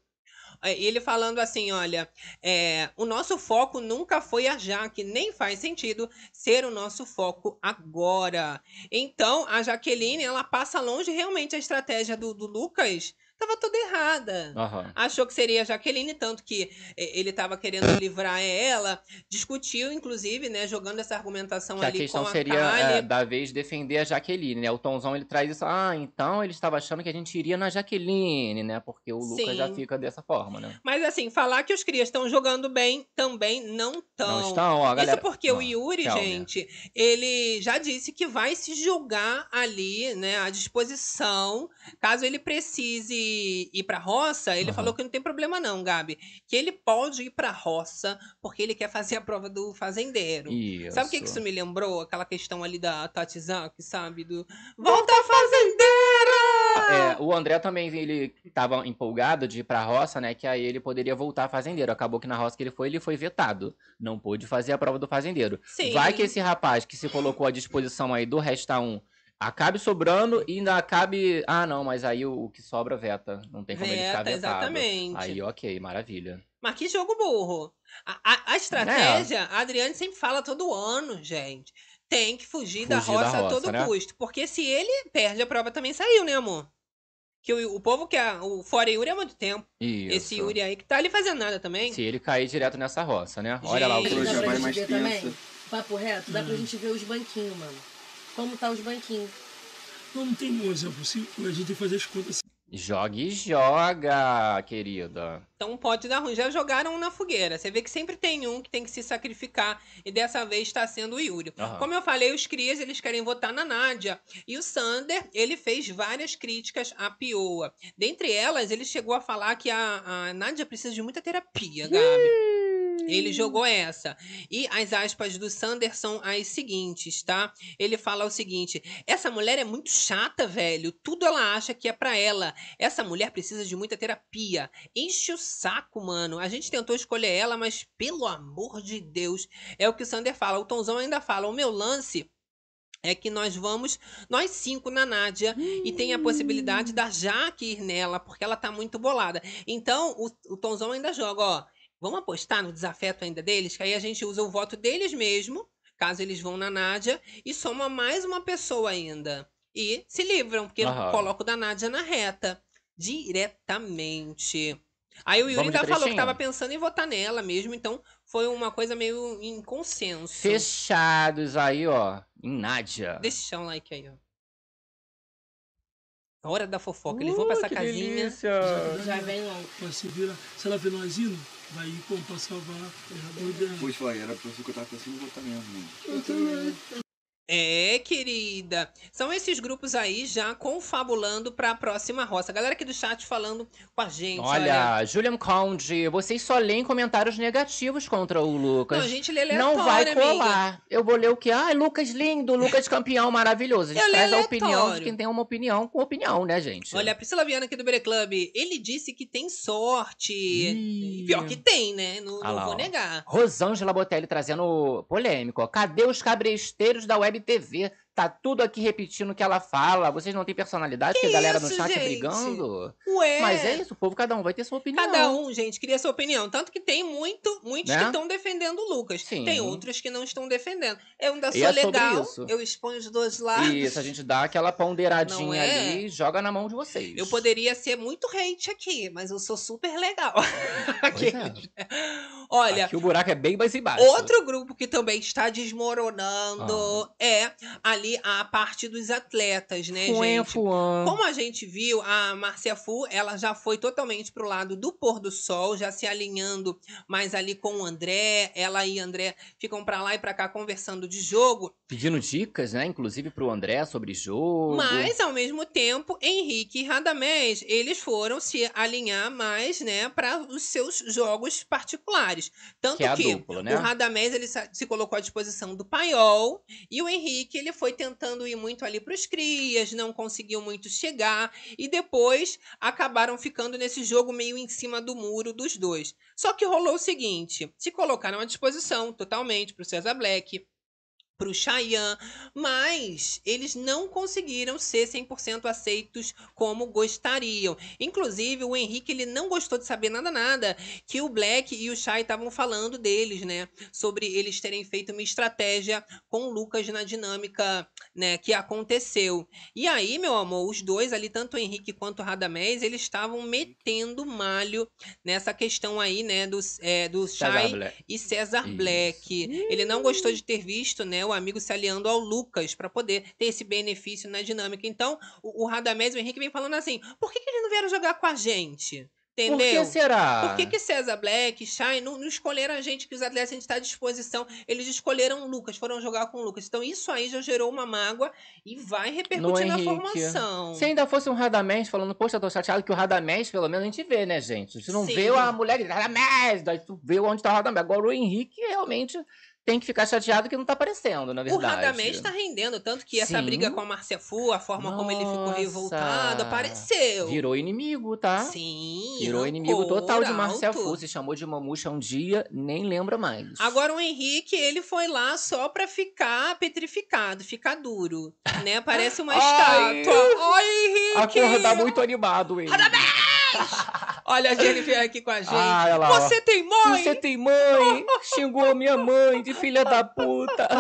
É, Ele falando assim: olha, é, o nosso foco nunca foi a Jaque, nem faz sentido ser o nosso foco agora. Então, a Jaqueline, ela passa longe realmente a estratégia do, do Lucas. Tava toda errada. Aham. Achou que seria a Jaqueline, tanto que eh, ele estava querendo livrar ela. Discutiu, inclusive, né? Jogando essa argumentação Que a ali questão com a seria, Kali. é, da vez, defender a Jaqueline, né? O Tomzão, ele traz isso, ah, então ele estava achando que a gente iria na Jaqueline, né? Porque o Lucas já Sim. fica dessa forma, né? Mas assim, falar que os crias estão jogando bem também não estão. Não estão, ó, galera... Isso porque o Yuri, calma. gente, ele já disse que vai se jogar ali, né, à disposição. Caso ele precise ir pra roça, ele Aham. falou que não tem problema não, Gabi. Que ele pode ir pra roça porque ele quer fazer a prova do fazendeiro. Isso. Sabe o que, que isso me lembrou? Aquela questão ali da Tati Zaki, sabe? Do Volta Fazendeira! É, o André também, ele tava empolgado de ir pra roça, né? Que aí ele poderia voltar fazendeiro. Acabou que na roça que ele foi, ele foi vetado. Não pôde fazer a prova do fazendeiro. Sim. Vai que esse rapaz que se colocou à disposição aí do Resta 1 acabe sobrando e ainda acabe. Ah, não, mas aí o, o que sobra veta. Não tem como ele ficar Veta, vetado. exatamente. Aí, ok, maravilha. Mas que jogo burro. A, a- a estratégia, a Adriane sempre fala todo ano, gente. Tem que fugir, da, Fugir da roça a roça, todo né? custo. Porque se ele perde, a prova também saiu, né, amor? Que o, o povo quer o fora Yuri há muito tempo. Isso. Esse Yuri aí que tá ali fazendo nada também. Se ele cair direto nessa roça, né? Olha lá o Gente. trouxa. já vai mais ver tensa. também? Papo reto, dá pra gente ver os banquinhos, mano. Como tá os banquinhos. Não, não tem, se a gente tem que fazer as contas Joga e joga, querida. Então pode dar ruim. Já jogaram um na fogueira. Você vê que sempre tem um que tem que se sacrificar. E dessa vez está sendo o Yuri. Aham. Como eu falei, os crias eles querem votar na Nádia. E o Sander, ele fez várias críticas à Pioa. Dentre elas, ele chegou a falar que a, a Nádia precisa de muita terapia, Gabi. Ele jogou essa. E as aspas do Sander são as seguintes, tá? Ele fala o seguinte: essa mulher é muito chata, velho. Tudo ela acha que é pra ela. Essa mulher precisa de muita terapia. Enche o saco, mano. A gente tentou escolher ela, mas pelo amor de Deus. É o que o Sander fala. O Tonzão ainda fala: o meu lance. É que nós vamos, nós cinco na Nádia, e tem a possibilidade da Jaque ir nela, porque ela tá muito bolada. Então, o, o Tonzão ainda joga, ó. Vamos apostar no desafeto ainda deles, que aí a gente usa o voto deles mesmo, caso eles vão na Nádia, e soma mais uma pessoa ainda. E se livram, porque Aham. coloca o da Nádia na reta. Diretamente. Aí o Yuri Vamos de ainda falou que trechinho? tava pensando em votar nela mesmo, então foi uma coisa meio em consenso. Fechados aí, ó. Em Nádia. Deixa um like aí, ó. A hora da fofoca. Eles vão pra essa Uh, casinha. delícia. Já vem logo. Mas se vira, se ela vê nós indo, vai ir como pra salvar. Eu. Pois foi, era pra você que eu tava pensando em votar mesmo. Né? É, querida. São esses grupos aí já confabulando pra próxima roça. Galera aqui do chat falando com a gente. Olha. Olha, Julian Conde, vocês só leem comentários negativos contra o Lucas. Não, a gente lê Não vai aleatório, amiga. colar. Eu vou ler o quê? Ai, Lucas lindo, Lucas campeão, maravilhoso. A gente Eu traz a opinião de quem tem uma opinião com opinião, né, gente? Olha, a Priscila Viana aqui do Bere Club. Ele disse que tem sorte. Ih. Pior que tem, né? Não, Ah não vou negar. Rosângela Botelli trazendo polêmico. ó. Cadê os cabresteiros da Web TV? Tá tudo aqui repetindo o que ela fala. Vocês não têm personalidade, porque a galera no chat gente? brigando. Ué. Mas é isso, o povo, cada um vai ter sua opinião. Cada um, gente, cria sua opinião. Tanto que tem muito, muitos Né? que estão defendendo o Lucas. Sim. Tem outros que não estão defendendo. Eu ainda sou é sobre legal. Eu exponho os dois lados. Isso, a gente dá aquela ponderadinha é? ali e joga na mão de vocês. Eu poderia ser muito hate aqui, mas eu sou super legal. Pois é. Olha, Aqui o buraco é bem mais embaixo. Outro grupo que também está desmoronando é ali a parte dos atletas, né, Fuém, gente? fuã. Como a gente viu, a Márcia Fu, ela já foi totalmente pro lado do pôr do sol, já se alinhando mais ali com o André. Ela e o André ficam pra lá e pra cá conversando de jogo. Pedindo dicas, né? Inclusive pro André sobre jogo. Mas, ao mesmo tempo, Henrique e Radamés, eles foram se alinhar mais, né, para os seus jogos particulares. Tanto Que é que dupla, né? o Radamés, ele se colocou à disposição do Paiol, e o Henrique, ele foi tentando ir muito ali pros crias, não conseguiu muito chegar, e depois acabaram ficando nesse jogo meio em cima do muro dos dois. Só que rolou o seguinte, se colocaram à disposição totalmente pro César Black, pro Chayanne, mas eles não conseguiram ser 100% aceitos como gostariam. Inclusive, o Henrique ele não gostou de saber nada nada que o Black e o Shai estavam falando deles, né? Sobre eles terem feito uma estratégia com o Lucas na dinâmica, né, que aconteceu. E aí, meu amor, os dois ali, tanto o Henrique quanto o Radamés, eles estavam metendo malho nessa questão aí, né, do, é, do Shai e César Isso. Black. Ele não gostou de ter visto, né, o amigo se aliando ao Lucas pra poder ter esse benefício na dinâmica. Então, o, o Radamés e o Henrique vem falando assim: por que, que eles não vieram jogar com a gente? Por Entendeu? que será? Por que, que César Black, Shai não, não escolheram a gente, que os atletas a gente está à disposição? Eles escolheram o Lucas, foram jogar com o Lucas. Então, isso aí já gerou uma mágoa e vai repercutir na formação. Se ainda fosse um Radamés falando, poxa, eu tô chateado que o Radamés, pelo menos, a gente vê, né, gente? Se não Sim. vê a mulher grita, Radamés, daí tu vê onde tá o Radamés. Agora o Henrique realmente tem que ficar chateado que não tá aparecendo, na O verdade. Radamés tá rendendo, tanto que essa Sim. briga com a Márcia Fu, a forma como ele ficou Nossa. revoltado, apareceu. Virou inimigo, tá? Sim. Virou inimigo total de Marcia alto. Fu. Se chamou de mamuxa um dia, nem lembra mais. Agora o Henrique, ele foi lá só pra ficar petrificado, ficar duro, né? Parece uma Ai. estátua. Ai, Henrique! Acordar muito animado, ele. Olha a Jennifer aqui com a gente. Ah, olha lá, ó. Você tem mãe? Você tem mãe? Xingou minha mãe de filha da puta.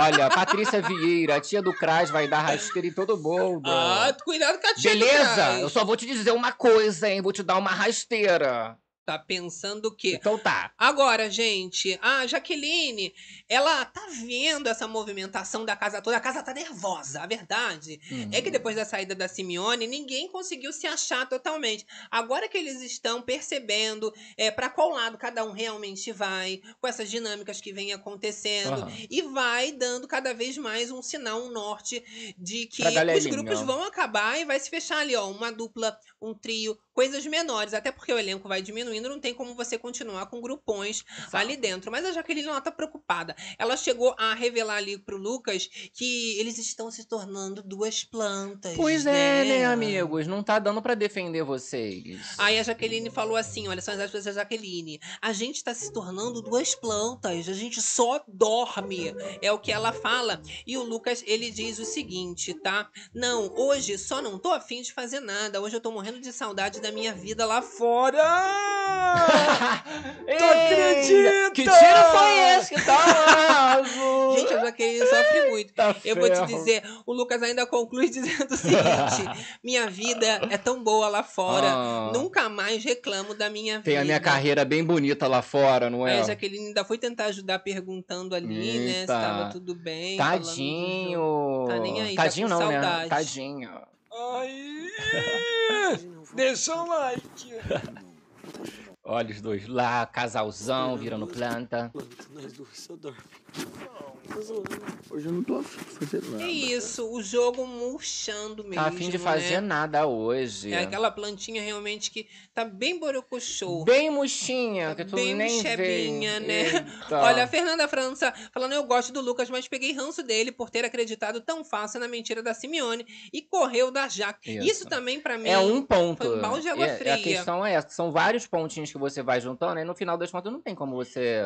Olha, Patrícia Vieira, a tia do Cras, vai dar rasteira em todo mundo. Ah, cuidado com a tia Beleza? Eu só vou te dizer uma coisa, hein? Vou te dar uma rasteira. Tá pensando o quê? Então tá. Agora, gente, a Jaqueline, ela tá vendo essa movimentação da casa toda. A casa tá nervosa. A verdade Uhum. é que depois da saída da Simeone, ninguém conseguiu se achar totalmente. Agora que eles estão percebendo é, para qual lado cada um realmente vai, com essas dinâmicas que vem acontecendo, Aham. e vai dando cada vez mais um sinal, um norte de que os grupos vão acabar e vai se fechar ali, ó, uma dupla, um trio, coisas menores, até porque o elenco vai diminuindo, não tem como você continuar com grupões ali dentro. Mas a Jaqueline ela tá preocupada. Ela chegou a revelar ali pro Lucas que eles estão se tornando duas plantas. Pois é, né, dela. amigos? Não tá dando pra defender vocês. Aí a Jaqueline falou assim: olha, são as aspas da Jaqueline. A gente tá se tornando duas plantas, a gente só dorme. É o que ela fala. E o Lucas, ele diz o seguinte, tá? Não, hoje só não tô afim de fazer nada. Hoje eu tô morrendo de saudade da minha vida lá fora. tu acredita? Que tiro foi esse que tá Gente, a Jaqueline sofre muito. Tá Eu vou te ferro. dizer, o Lucas ainda conclui dizendo o seguinte: minha vida é tão boa lá fora, Ah. nunca mais reclamo da minha vida. Tem a minha carreira bem bonita lá fora, não é? a Jaqueline ainda foi tentar ajudar perguntando ali, né? Se Eita. tava tudo bem. falando. Tadinho. Tá nem aí, tá Tadinho com não, né? saudade. Tadinho. Deixa o like. Olha os dois lá, casalzão, virando planta. Nós dois só dorme. Hoje eu não tô afim de fazer nada. É isso, o jogo murchando mesmo. Tá a fim de fazer né? nada hoje. É aquela plantinha realmente que tá bem borocochô. Bem murchinha, que tu bem nem murchebinha, vê. né? Eita. Olha, a Fernanda França falando, eu gosto do Lucas, mas peguei ranço dele por ter acreditado tão fácil na mentira da Simeone e correu da Jaque. Isso, Isso. também pra mim É um ponto. foi um balde de água a- fria. A questão é essa, são vários pontinhos que você vai juntando, e no final das contas não tem como você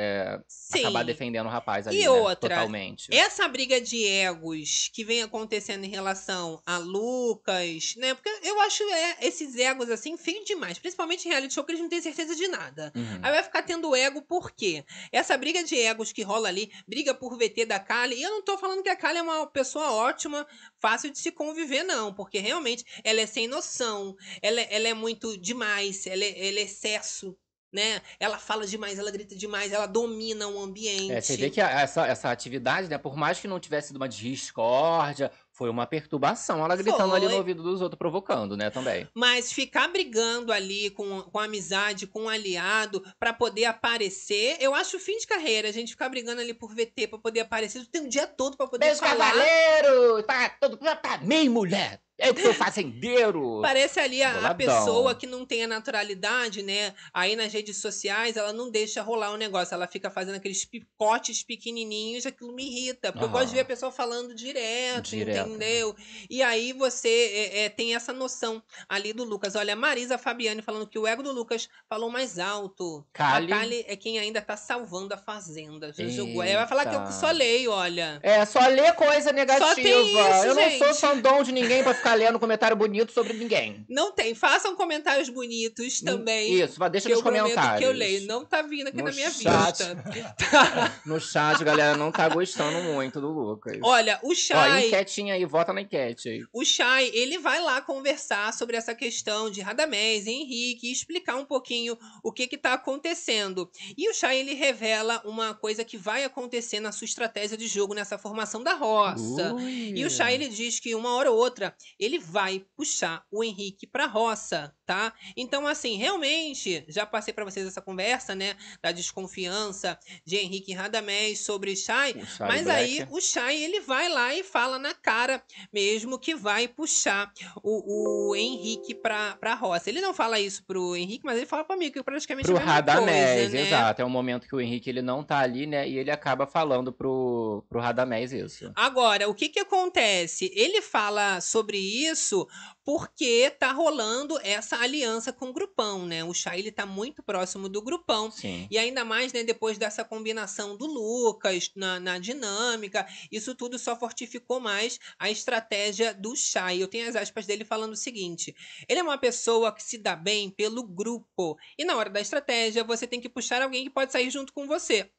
é, acabar defendendo o rapaz ali, E né, outra, totalmente. Essa briga de egos que vem acontecendo em relação a Lucas, né? Porque eu acho é, esses egos assim feio demais. Principalmente em reality show que eles não têm certeza de nada. Uhum. Aí vai ficar tendo ego por quê? Essa briga de egos que rola ali, briga por VT da Kali, e eu não tô falando que a Kali é uma pessoa ótima, fácil de se conviver, não. Porque realmente ela é sem noção, ela, é- ela é muito demais, ela é, ela é excesso. Né? Ela fala demais, ela grita demais, ela domina o ambiente. É, você vê que essa, essa atividade, né, por mais que não tivesse sido uma discórdia, foi uma perturbação. Ela gritando ali no Foi. ouvido dos outros, provocando, né, também. Mas ficar brigando ali com, com amizade, com um aliado, pra poder aparecer, eu acho fim de carreira. A gente ficar brigando ali por VT pra poder aparecer. Tu tem um dia todo pra poder Beijo, falar. cavaleiro! Tá todo. Tá bem, mulher! É o teu fazendeiro! Parece ali a, Boladão. pessoa que não tem a naturalidade, né? Aí nas redes sociais, ela não deixa rolar o negócio. Ela fica fazendo aqueles picotes pequenininhos, aquilo me irrita. Porque eu gosto de ver a pessoa falando direto, Direto. entendeu? E aí você é, é, tem essa noção ali do Lucas. Olha, a Marisa Fabiane falando que o ego do Lucas falou mais alto. Kali. A Kali é quem ainda tá salvando a Fazenda. Jogou. Ela vai falar que eu só leio, olha. É, só lê coisa negativa. tem isso, eu não sou gente. fandom de ninguém pra ficar lendo comentário bonito sobre ninguém. Não tem. Façam comentários bonitos também. Isso, deixa nos comentários. que eu leio. Não tá vindo aqui No na minha chat. vista. No chat, galera não tá gostando muito do Lucas. Olha, o Ó, Shai, enquetinha aí, vota na enquete aí. o Shai, ele vai lá conversar sobre essa questão de Radamés e Henrique explicar um pouquinho o que que tá acontecendo. E o Shai, ele revela uma coisa que vai acontecer na sua estratégia de jogo nessa formação da roça. E o Chay, ele diz que uma hora ou outra ele vai puxar o Henrique pra roça, tá? Então, assim, realmente, já passei pra vocês essa conversa, né? Da desconfiança de Henrique Radamés sobre Chay. O Mas Black. aí o Chay, ele vai lá e fala na cara mesmo que vai puxar o, o Henrique pra, pra roça. Ele não fala isso pro Henrique, mas ele fala pra mim, que praticamente Pro é a mesma Radamés, coisa, né? exato. É um momento que o Henrique ele não tá ali, né? E ele acaba falando pro, pro Radamés isso. Agora, o que que acontece? Ele fala sobre isso porque tá rolando essa aliança com o grupão, né? O Chay, ele tá muito próximo do grupão. Sim. E ainda mais, né, depois dessa combinação do Lucas na, na dinâmica, isso tudo só fortificou mais a estratégia do Chay. Eu tenho as aspas dele falando o seguinte: ele é uma pessoa que se dá bem pelo grupo. E na hora da estratégia, você tem que puxar alguém que pode sair junto com você.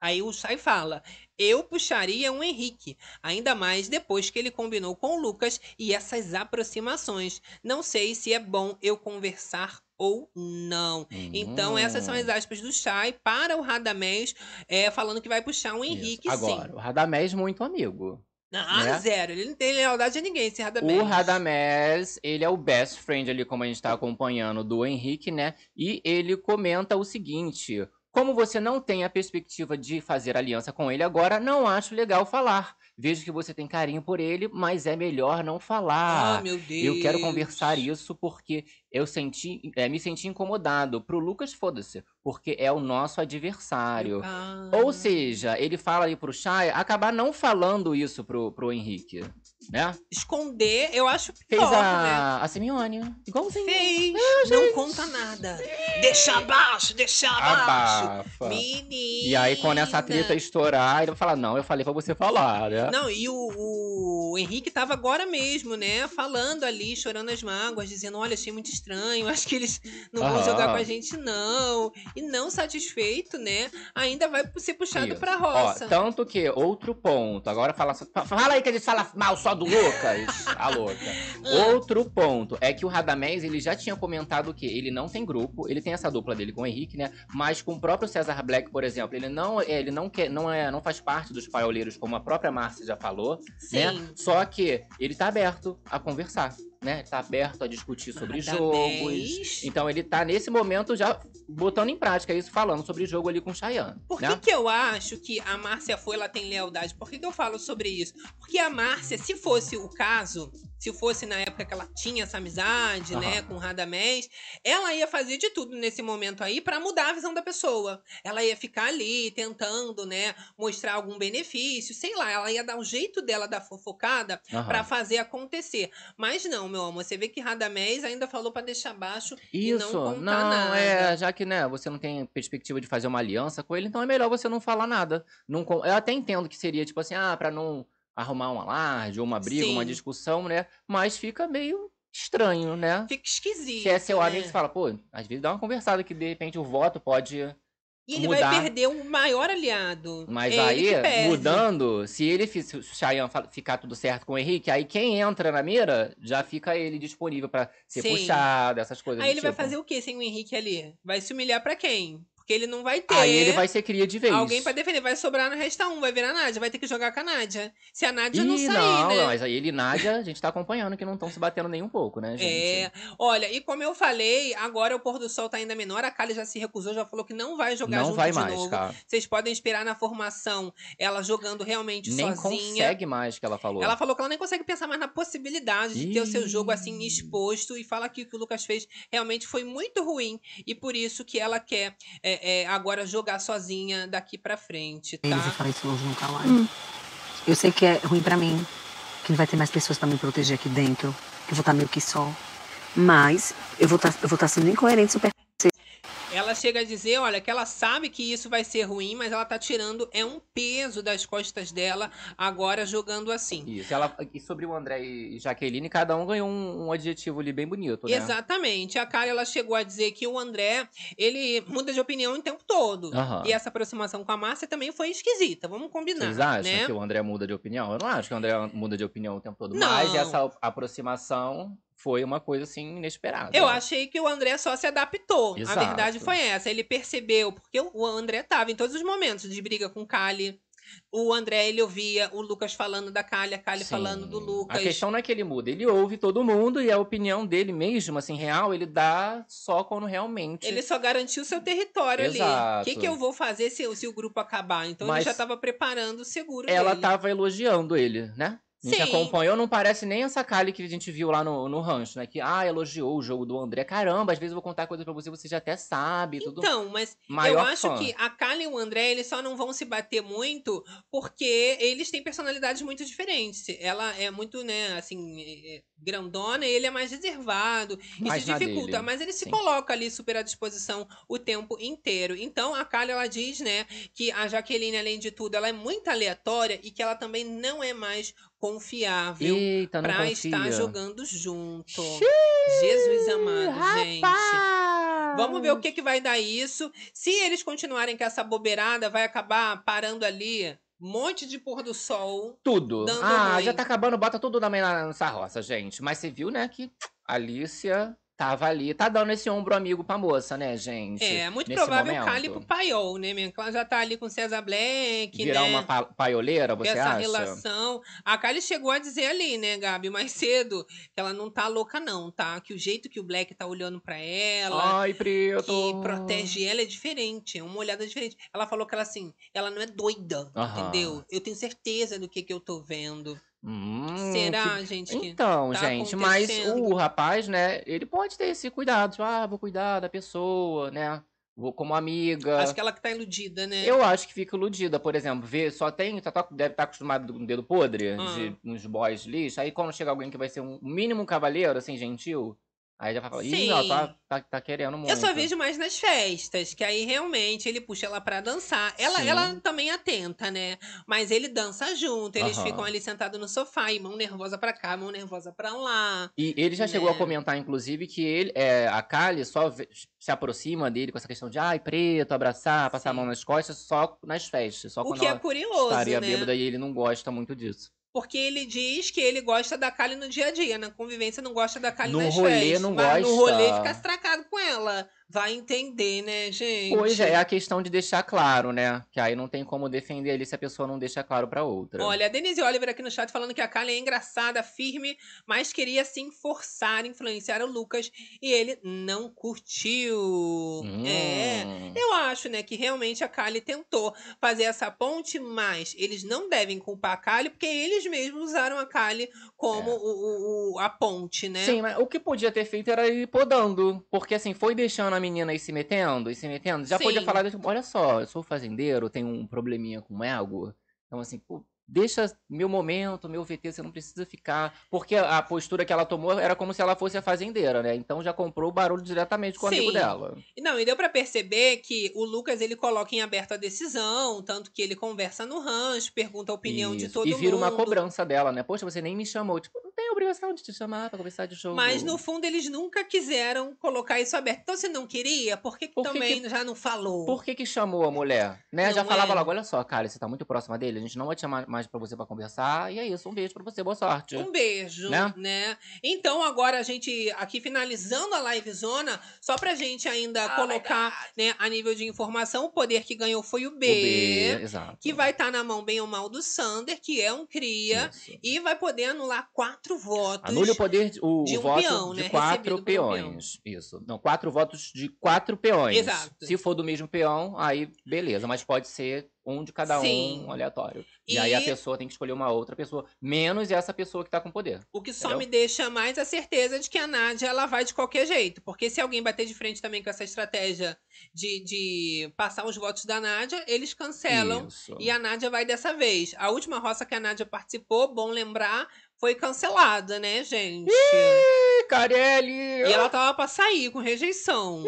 Aí o Chay fala: eu puxaria um Henrique, ainda mais depois que ele combinou com o Lucas e essas aproximações. Não sei se é bom eu conversar ou não. Então, essas são as Hum. aspas do Chay para o Radamés, é, falando que vai puxar um Henrique, Agora, sim. o Radamés muito amigo. Ah, né? zero. Ele não tem lealdade a ninguém, esse Radamés. O Radamés, ele é o best friend ali, como a gente tá acompanhando, do Henrique, né? E ele comenta o seguinte: como você não tem a perspectiva de fazer aliança com ele agora, não acho legal falar. Vejo que você tem carinho por ele, mas é melhor não falar. Ah, meu Deus. Eu quero conversar isso porque eu senti, é, me senti incomodado. Pro Lucas, foda-se, porque é o nosso adversário. Ah. Ou seja, ele fala aí pro Chay acabar não falando isso pro, pro Henrique, né? Esconder, eu acho Fez pior, né? a, a Simeone, igualzinho. Fez. não conta nada. Deixa abaixo, deixa abaixo. Abafa. Menina. E aí, quando essa treta estourar, ele vai falar, não, eu falei pra você falar, né? Não, e o, o Henrique tava agora mesmo, né? Falando ali, chorando as mágoas, dizendo: Olha, achei muito estranho, acho que eles não vão jogar com a gente, não. E não satisfeito, né? Ainda vai ser puxado Isso. pra Ó, roça. tanto que, outro ponto, agora fala, fala aí que eles falam mal só do Lucas, a louca. Ah. Outro ponto é que o Radamés, ele já tinha comentado que ele não tem grupo, ele tem essa dupla dele com o Henrique, né? Mas com o próprio César Black, por exemplo, ele não, é, ele não quer, não é, não faz parte dos paioleiros, como a própria Márcia já falou, né? Sim. Só que ele tá aberto a conversar, né? Tá aberto a discutir sobre jogos. Radamés. Então ele tá nesse momento já botando em prática isso, falando sobre jogo ali com o Cheyenne. Por né? que, que eu acho que a Márcia foi, ela tem lealdade? Por que, que eu falo sobre isso? Porque a Márcia, se fosse o caso, se fosse na época que ela tinha essa amizade, Aham. né, com o Radamés, ela ia fazer de tudo nesse momento aí pra mudar a visão da pessoa. Ela ia ficar ali tentando, né, mostrar algum benefício, sei lá, ela ia dar o jeito dela da fofocada Aham. pra fazer acontecer. Mas não, meu amor, você vê que Radamés ainda falou pra deixar baixo e não Isso, contar não, nada. é, já que, né, você não tem perspectiva de fazer uma aliança com ele, então é melhor você não falar nada. Não, eu até entendo que seria, tipo assim, ah, pra não arrumar um alarde, ou uma briga, uma Sim. discussão, né, mas fica meio estranho, né? Fica esquisito. Se é seu amigo, né? você fala, pô, às vezes dá uma conversada que de repente o voto pode E ele mudar. vai perder o maior aliado. Mas É aí, mudando, se ele se o fa- ficar tudo certo com o Henrique, aí quem entra na mira, já fica ele disponível pra ser Sim. puxado, essas coisas Aí ele vai tipo. fazer o que sem o Henrique ali? Vai se humilhar pra quem? Porque ele não vai ter. Aí ele vai ser cria de vez. Alguém pra defender. Vai sobrar no resta um, vai virar a Nádia. Vai ter que jogar com a Nádia. Se a Nádia não Ih, sair, não, né? mas aí ele e Nádia, a gente tá acompanhando que não estão se batendo nem um pouco, né, gente? É, olha, e como eu falei, agora o pôr do sol tá ainda menor, a Kali já se recusou, já falou que não vai jogar Não junto vai de mais, novo. cara. Vocês podem esperar na formação ela jogando realmente Nem sozinha. consegue mais, que ela falou. Ela falou que ela nem consegue pensar mais na possibilidade de ter o seu jogo assim Ih. exposto e fala que o que o Lucas fez realmente foi muito ruim e por isso que ela quer é, é, agora jogar sozinha daqui pra frente, Eles, eu tá? falei isso hoje no Kawaii. Eu sei que é ruim pra mim, que não vai ter mais pessoas pra me proteger aqui dentro, que eu vou estar meio que só. Mas eu vou estar eu vou estar sendo incoerente super. Ela chega a dizer, olha, que ela sabe que isso vai ser ruim, mas ela tá tirando é um peso das costas dela agora jogando assim. Isso, ela, e sobre o André e Jaqueline, cada um ganhou um, um adjetivo ali bem bonito, né? Exatamente. A Kari ela chegou a dizer que o André, ele muda de opinião o tempo todo. Aham. E essa aproximação com a Márcia também foi esquisita. Vamos combinar, Vocês acham né? que o André muda de opinião? Eu não acho que o André muda de opinião o tempo todo. Não. Mas essa aproximação foi uma coisa, assim, inesperada. Eu achei que o André só se adaptou. Exato. A verdade foi essa. Ele percebeu, porque o André tava em todos os momentos de briga com Kali. O André, ele ouvia o Lucas falando da Kali, a Kali Sim. falando do Lucas. A questão não é que ele muda, ele ouve todo mundo e a opinião dele mesmo, assim, real, ele dá só quando realmente. Ele só garantiu seu território ali. O Exato. que, que eu vou fazer se, se o grupo acabar? Então ele Mas já tava preparando o seguro Ela dele. tava elogiando ele, né? A gente Sim. acompanhou, não parece nem essa Kali que a gente viu lá no, no rancho, né? Que, ah, elogiou o jogo do André. Caramba, às vezes eu vou contar coisa pra você, você já até sabe. Tudo. Então, mas eu acho fã. que a Kali e o André, eles só não vão se bater muito porque eles têm personalidades muito diferentes. Ela é muito, né, assim, é, é, grandona e ele é mais reservado. Mais Isso dificulta, dele. mas ele se Sim. coloca ali super à disposição o tempo inteiro. Então, a Kali, ela diz, né, que a Jaqueline, além de tudo, ela é muito aleatória e que ela também não é mais confiável Eita, não pra confia. estar jogando junto. Jesus amado, gente. Vamos ver o que, que vai dar isso. Se eles continuarem com essa bobeirada, vai acabar parando ali um monte de pôr do sol. Tudo. Ah, ruim. já tá acabando, bota tudo na, na, nessa roça, gente. Mas você viu, né, que a Alicia tava ali, tá dando esse ombro amigo pra moça, né, gente? É, muito Nesse provável momento. Kali pro paiol, né, minha? Ela já tá ali com César Black, Virar né? uma pa paioleira, você essa acha? relação. A Kylie chegou a dizer ali, né, Gabi, mais cedo, que ela não tá louca, não, tá? Que o jeito que o Black tá olhando pra ela. Ai, preto. Que protege ela é diferente, é uma olhada diferente. Ela falou que ela assim, ela não é doida, entendeu? Eu tenho certeza do que que eu tô vendo. Hum, Será, que- gente? que Então, tá gente, mas o rapaz, né, ele pode ter esse cuidado, tipo, ah, vou cuidar da pessoa, né? Vou como amiga. Acho que ela que tá iludida, né? Eu acho que fica iludida, por exemplo, ver, só tem, só tá- deve estar acostumado com o dedo podre, Ah. de uns boys lixo, aí quando chega alguém que vai ser um mínimo cavaleiro, assim, gentil, aí já fala, ih, Sim. ó, tá, tá, tá querendo muito. Eu só vejo mais nas festas, que aí realmente ele puxa ela pra dançar. Ela, Sim. ela também atenta, né? Mas ele dança junto, eles Aham. ficam ali sentados no sofá, e mão nervosa pra cá, mão nervosa pra lá. E ele já chegou a né? comentar, inclusive, que ele, é, a Kali só se aproxima dele com essa questão de, ai, preto, abraçar, passar a mão nas costas, só nas festas, só O quando que é ela curioso, estaria né? bêbada e ele não gosta muito disso. Porque ele diz que ele gosta da Kali no dia a dia, na convivência não gosta da Kali No nas rolê festas. não mas no gosta. rolê fica estracado com ela. Vai entender, né, gente? Pois é, é a questão de deixar claro, né? Que aí não tem como defender ele se a pessoa não deixa claro pra outra. Olha, a Denise Oliver aqui no chat falando que a Kali é engraçada, firme, mas queria sim forçar, influenciar o Lucas e ele não curtiu. É. Hum. Eu acho, né, que realmente a Kali tentou fazer essa ponte, mas eles não devem culpar a Kali, porque eles mesmos usaram a Kali como É. o- o- a ponte, né? Sim, mas o que podia ter feito era ir podando. Porque assim, foi deixando a menina ir se metendo, e se metendo. Já podia Sim. falar, tipo, olha só, eu sou fazendeiro, tenho um probleminha com ego. Então, assim, pô, deixa meu momento, meu VT, você não precisa ficar. Porque a postura que ela tomou era como se ela fosse a fazendeira, né? Então já comprou o barulho diretamente com o amigo Sim. dela. E Não, e deu pra perceber que o Lucas ele coloca em aberto a decisão, tanto que ele conversa no rancho, pergunta a opinião de Isso. todo e vira mundo. uma cobrança dela, né? Poxa, você nem me chamou. Tipo, tem obrigação de te chamar pra conversar de jogo. Mas no fundo eles nunca quiseram colocar isso aberto. Então você não queria? Por que, que Por que também que- já não falou? Por que que chamou a mulher? Né? Já falava é? logo, olha só, cara, você tá muito próxima dele, a gente não vai te chamar mais pra você pra conversar. E é isso, um beijo pra você, boa sorte. Um beijo, Né? né? Então, agora a gente, aqui finalizando a live zona, só pra gente ainda colocar, né, a nível de informação, o poder que ganhou foi o B, O B, exato. que vai estar na mão bem ou mal do Sander, que é um cria, Isso. e vai poder anular quatro votos. Anule o poder, de- o, de um voto peão, de né? quatro Recebido por um peão. peões. Isso. Não, quatro votos de quatro peões. Exato. Se for do mesmo peão, aí beleza, mas pode ser um de cada Sim. um, aleatório. E... E- aí a pessoa tem que escolher uma outra pessoa, menos essa pessoa que tá com poder. O que só Entendeu? me deixa mais a certeza de que a Nádia ela vai de qualquer jeito. Porque se alguém bater de frente também com essa estratégia de, de passar os votos da Nádia, eles cancelam. Isso. E a Nádia vai dessa vez. A última roça que a Nádia participou, bom lembrar, foi cancelada, né, gente? Ih, Carelli! E ela tava pra sair com rejeição.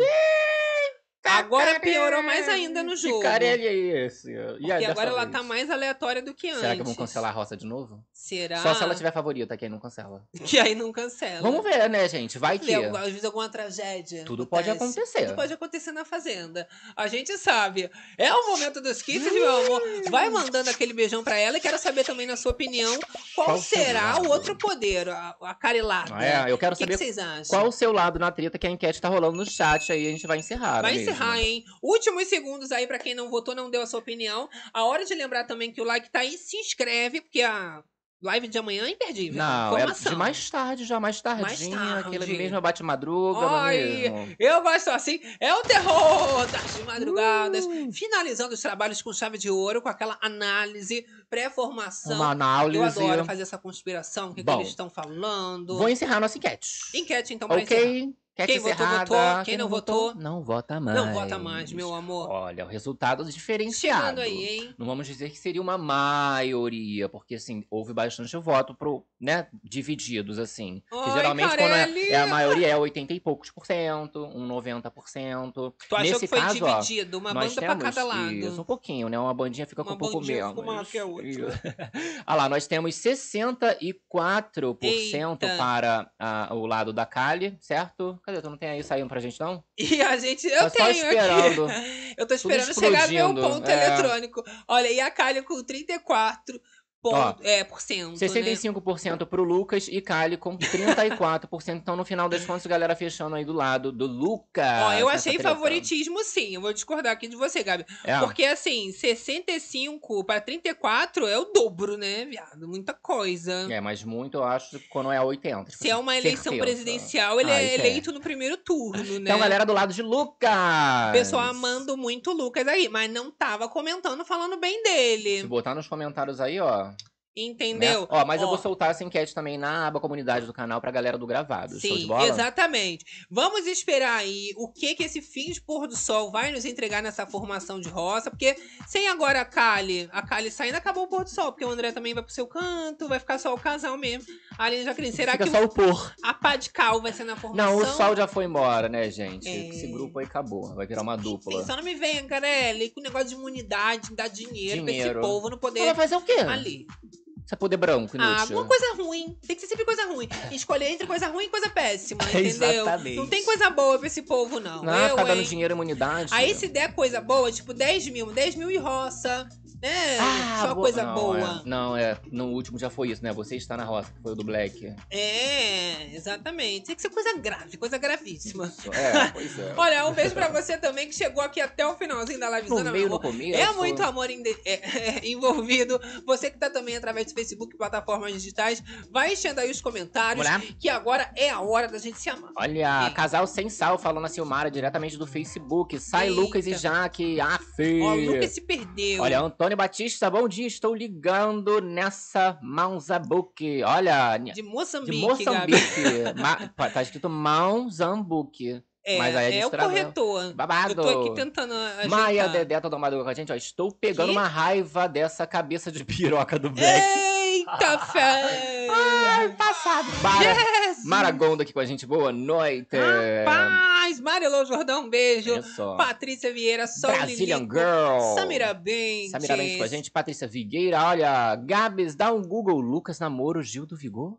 Agora piorou mais ainda no Que jogo. Carelli é esse? E aí, Porque agora ela vez? tá mais aleatória do que antes. Será que vão cancelar a roça de novo? Será? Só se ela tiver favorita, quem não cancela. Que aí não cancela. Vamos ver, né, gente? Vai que. Às vezes alguma tragédia. Tudo pode acontece. acontecer. Tudo pode acontecer na fazenda. A gente sabe. É o momento dos kisses, meu amor. Vai mandando aquele beijão pra ela e quero saber também, na sua opinião, qual, Qual será o outro poder, a, a carelada. É, eu quero O que, que saber vocês acham? qual o seu lado na treta que a enquete tá rolando no chat aí. A gente vai encerrar. Vai não encerrar, hein? Últimos segundos aí pra quem não votou, não deu a sua opinião. A hora de lembrar também que o like tá aí, se inscreve, porque a live de amanhã é imperdível. Não, é de mais tarde, já mais tardinha, tarde. aquela mesma bate-madruga, Ai? Eu gosto assim, é o terror das madrugadas. Uh! Finalizando os trabalhos com chave de ouro, com aquela análise, pré-formação. Uma análise. Eu adoro fazer essa conspiração, o que, que eles estão falando. Vou encerrar nossa enquete. Enquete, então, pra encerrar. Enquete Quem votou, encerrada. votou. Quem não votou, não vota mais. Não vota mais, meu amor. Olha, o resultado diferenciado. Chegando aí, hein? Não vamos dizer que seria uma maioria, porque assim, houve bastante voto pro, né, divididos assim. que Ai, geralmente quando Carelli! é, é a maioria é 80 e poucos por cento, um 90%. Tu achou Nesse que foi caso, dividido, uma banda pra cada lado. Isso, um pouquinho, né? Uma bandinha fica Uma com um pouco bandinha menos. fica maior que a outra. Olha lá, nós temos 64% Eita. para ah, o lado da Kali, certo? Cadê? Tu não tem aí saindo pra gente, não? E a gente, eu Tá tenho esperando. aqui. Eu tô esperando chegar no meu ponto é. eletrônico. Olha, e a Kali com 34, ponto, é, por cento, né? 65% pro Lucas e Kali com 34%. Então, no final das contas, galera fechando aí do lado do Lucas. Ó, eu achei treta. favoritismo sim, eu vou discordar aqui de você, Gabi. É. Porque assim, 65 para 34 é o dobro, né, viado? Muita coisa. É, mas muito eu acho quando é 80. tipo Se é assim, uma eleição certeza. presidencial, ele Aí é eleito no primeiro turno, né? Então, galera do lado de Lucas. Pessoal amando muito o Lucas aí, mas não tava comentando, falando bem Se dele. botar nos comentários aí, ó. Né? Entendeu? Ó, mas eu Ó, vou soltar essa enquete também na aba comunidade do canal pra galera do gravado. Show de Sim, bola? exatamente. Vamos esperar aí o que que esse fim de pôr do sol vai nos entregar nessa formação de roça, porque sem agora a Kali, a Kali saindo, acabou o pôr do sol, porque o André também vai pro seu canto, vai ficar só o casal mesmo. Ali já Jaqueline, será Fica que só o por. a pá de cal vai ser na formação? Não, o sol já foi embora, né, gente? É. Esse grupo aí acabou. Vai virar uma dupla. Só não me venha, Carelli, com negócio de imunidade, dar dinheiro, pra esse Dinheiro. povo não Ela poder vai fazer o quê? ali. Esse poder branco, inútil. Ah, alguma coisa ruim. Tem que ser sempre coisa ruim. Escolher entre coisa ruim e coisa péssima, entendeu? Exatamente. Não tem coisa boa pra esse povo, não. Não, eu, ficar dando hein? dinheiro e imunidade. Aí se der coisa boa, tipo 10 mil, 10 mil e roça, né? Ah, Só coisa não, boa. é. Não, é. No último já foi isso, né? Você está na roça, que foi o do Black. É, exatamente. Tem que ser coisa grave, coisa gravíssima. É, pois é. Olha, um beijo pra você também que chegou aqui até o finalzinho da live. no Zona, meio, começo. É muito amor inde- é, é, envolvido. Você que tá também através do Facebook, plataformas digitais, vai enchendo aí os comentários. Vamos lá? Que agora é a hora da gente se amar. Olha, Sim. casal sem sal falando a Silmara diretamente do Facebook. Sai Eita. Lucas e Jaque. Aff. Ó, o Lucas se perdeu. Olha, Antônio Batista, bom dia. Estou ligando nessa Mãozabuque. Olha, de de Moçambique, Gabi. Moçambique. Ma- tá escrito Mãozambuque. É, Mas aí é o traduz. corretor. Babado. Eu tô aqui tentando ajeitar. Maia Dedé toda madrugada com a gente, ó. Estou pegando Que? uma raiva dessa cabeça de piroca do Black. Eita, fé! Passado. Mara, Maragonda aqui com a gente, boa noite. Rapaz, Marilô Jordão, um beijo. Olha só. Patrícia Vieira, Sol Brazilian Lilico, Girl. Samira Bentes. Samira Mendes com a gente, Patrícia Vigueira, olha, Gabs, dá um Google, Lucas namoro, Gil do Vigor.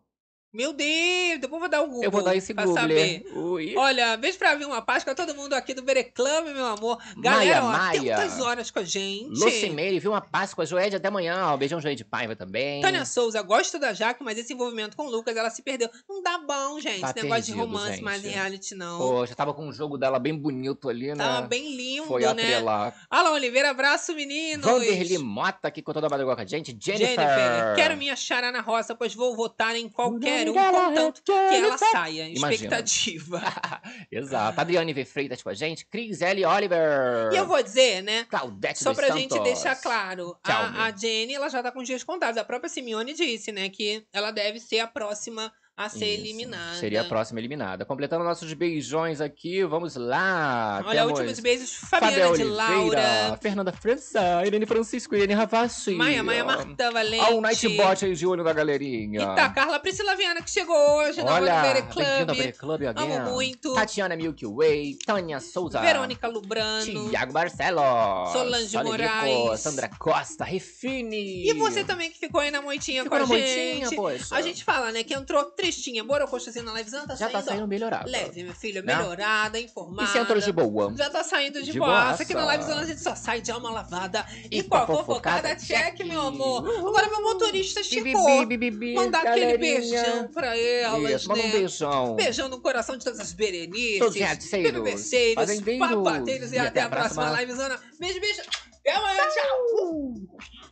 Meu Deus, depois vou dar o Google Eu vou dar esse pra Google. saber. Ui. Olha, beijo pra vir uma Páscoa, todo mundo aqui do Bereclame, meu amor. Maia, Galera, ó, Maia. horas com a gente. Lucimeire, viu uma Páscoa, Joed até amanhã, ó. Beijão, Joed Paiva também. Tânia Souza, gosto da Jaque, mas esse envolvimento com o Lucas, ela se perdeu. Não dá bom, gente. Tá esse negócio de perdido, romance gente. mais em reality, não. Pô, já tava com um jogo dela bem bonito ali, né? Tava bem lindo, Foi né? atrelar. Alan Oliveira, abraço, meninos. Vanderly Mota aqui com toda a madrugada com a gente. Jennifer. Jennifer, quero minha chará na roça, pois vou votar em qualquer um, contanto que ela saia. Expectativa. Exato. Adriane V. Freitas com a gente. Cris L. Oliver. E eu vou dizer, né? Claudete Só pra Santos. gente deixar claro, Tchau, a, a Jenny, ela já tá com dias contados. A própria Simeone disse, né, que ela deve ser a próxima a ser Isso, eliminada. Seria a próxima eliminada. Completando nossos beijões aqui, vamos lá. Olha, Temos últimos beijos, Fabiana de Oliveira, Laura, Fernanda França, Irene Francisco, Irene Ravassi. Maia, Maia Marta Valente. Ao Nightbot aí de olho na galerinha. Eita, Carla Priscila Viana, que chegou hoje na Olha, bem-vindo ao Club. Club again. Amo muito. Tatiana Milky Way, Tânia Souza. Verônica Lubrano. Tiago Barcelos. Solange Sônia Moraes. Sandra Costa, Refine. E você também que ficou aí na moitinha Ficou com a na gente. moitinha, poxa. A gente fala, né, que entrou tristinha, borocochazinha na livezão, tá Já tá saindo, ó, saindo melhorado. leve, meu filho, Né? melhorada, informada. E centro de boa. Já tá saindo de, De boaça, boaça. que na livezão a gente só sai de alma lavada e, E a fofocada, check, meu amor. Agora meu motorista chegou. Mandar aquele beijão pra elas, Isso, manda né? um beijão. Beijão no coração de todas as berenices, Todos os papateiros e, até a próxima livezona. Beijo, beijo. Até amanhã, tchau.